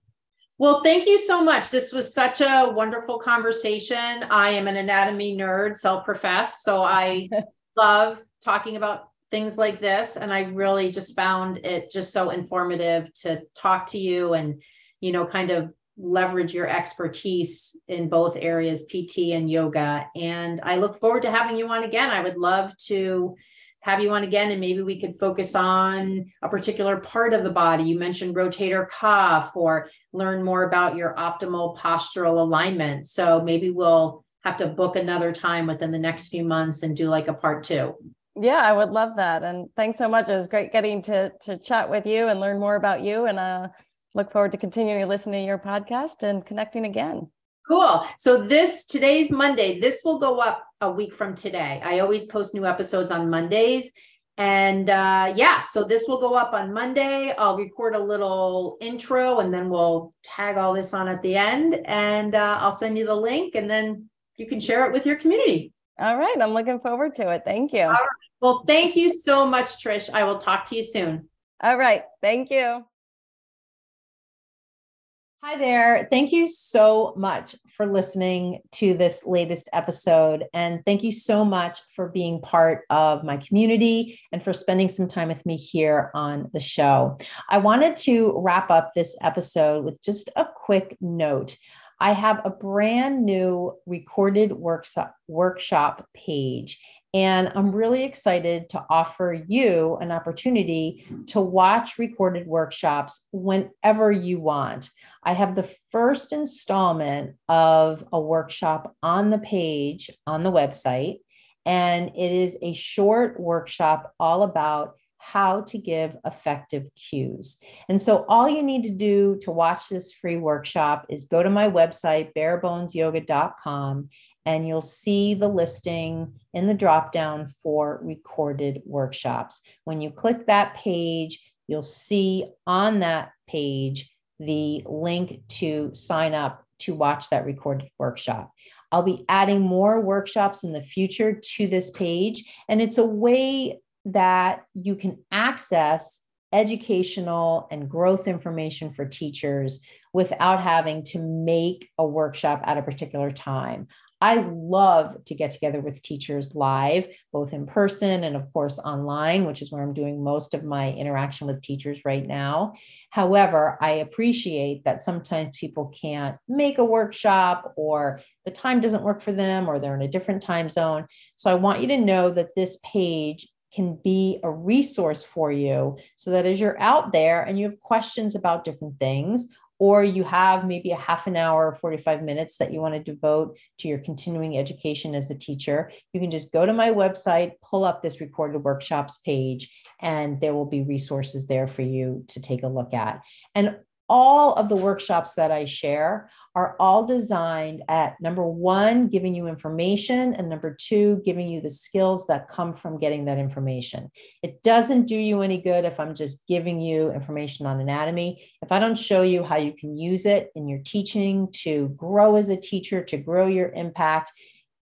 Speaker 1: Well, thank you so much. This was such a wonderful conversation. I am an anatomy nerd, self professed, so I love talking about things like this. And I really just found it just so informative to talk to you and, you know, kind of leverage your expertise in both areas, PT and yoga. And I look forward to having you on again. I would love to have you on again and maybe we could focus on a particular part of the body. You mentioned rotator cuff or learn more about your optimal postural alignment. So maybe we'll have to book another time within the next few months and do like a part two.
Speaker 2: Yeah, I would love that. And thanks so much. It was great getting to to chat with you and learn more about you. And uh, look forward to continuing to listen to your podcast and connecting again.
Speaker 1: Cool. So this today's Monday. This will go up a week from today. I always post new episodes on Mondays. And uh, yeah, so this will go up on Monday. I'll record a little intro and then we'll tag all this on at the end. And uh, I'll send you the link and then you can share it with your community.
Speaker 2: All right. I'm looking forward to it. Thank you.
Speaker 1: Well, thank you so much, Trish. I will talk to you soon.
Speaker 2: All right. Thank you.
Speaker 1: Hi there. Thank you so much for listening to this latest episode. And thank you so much for being part of my community and for spending some time with me here on the show. I wanted to wrap up this episode with just a quick note. I have a brand new recorded workshop, workshop page and I'm really excited to offer you an opportunity to watch recorded workshops whenever you want. I have the first installment of a workshop on the page on the website, and it is a short workshop all about how to give effective cues. And so all you need to do to watch this free workshop is go to my website, barebonesyoga.com, and you'll see the listing in the dropdown for recorded workshops. When you click that page, you'll see on that page the link to sign up to watch that recorded workshop. I'll be adding more workshops in the future to this page, and it's a way that you can access educational and growth information for teachers without having to make a workshop at a particular time. I love to get together with teachers live, both in person and, of course, online, which is where I'm doing most of my interaction with teachers right now. However, I appreciate that sometimes people can't make a workshop or the time doesn't work for them or they're in a different time zone. So I want you to know that this page can be a resource for you so that as you're out there and you have questions about different things or you have maybe a half an hour or 45 minutes that you want to devote to your continuing education as a teacher, you can just go to my website, pull up this recorded workshops page, and there will be resources there for you to take a look at. And all of the workshops that I share are all designed at number one, giving you information, and number two, giving you the skills that come from getting that information. It doesn't do you any good if I'm just giving you information on anatomy. If I don't show you how you can use it in your teaching to grow as a teacher, to grow your impact,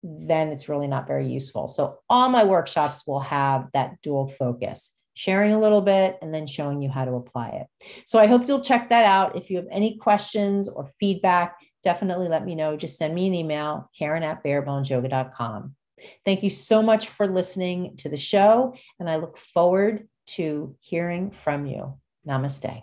Speaker 1: then it's really not very useful. So, all my workshops will have that dual focus sharing a little bit, and then showing you how to apply it. So I hope you'll check that out. If you have any questions or feedback, definitely let me know. Just send me an email, Karen at barebonesyoga.com. Thank you so much for listening to the show, and I look forward to hearing from you. Namaste.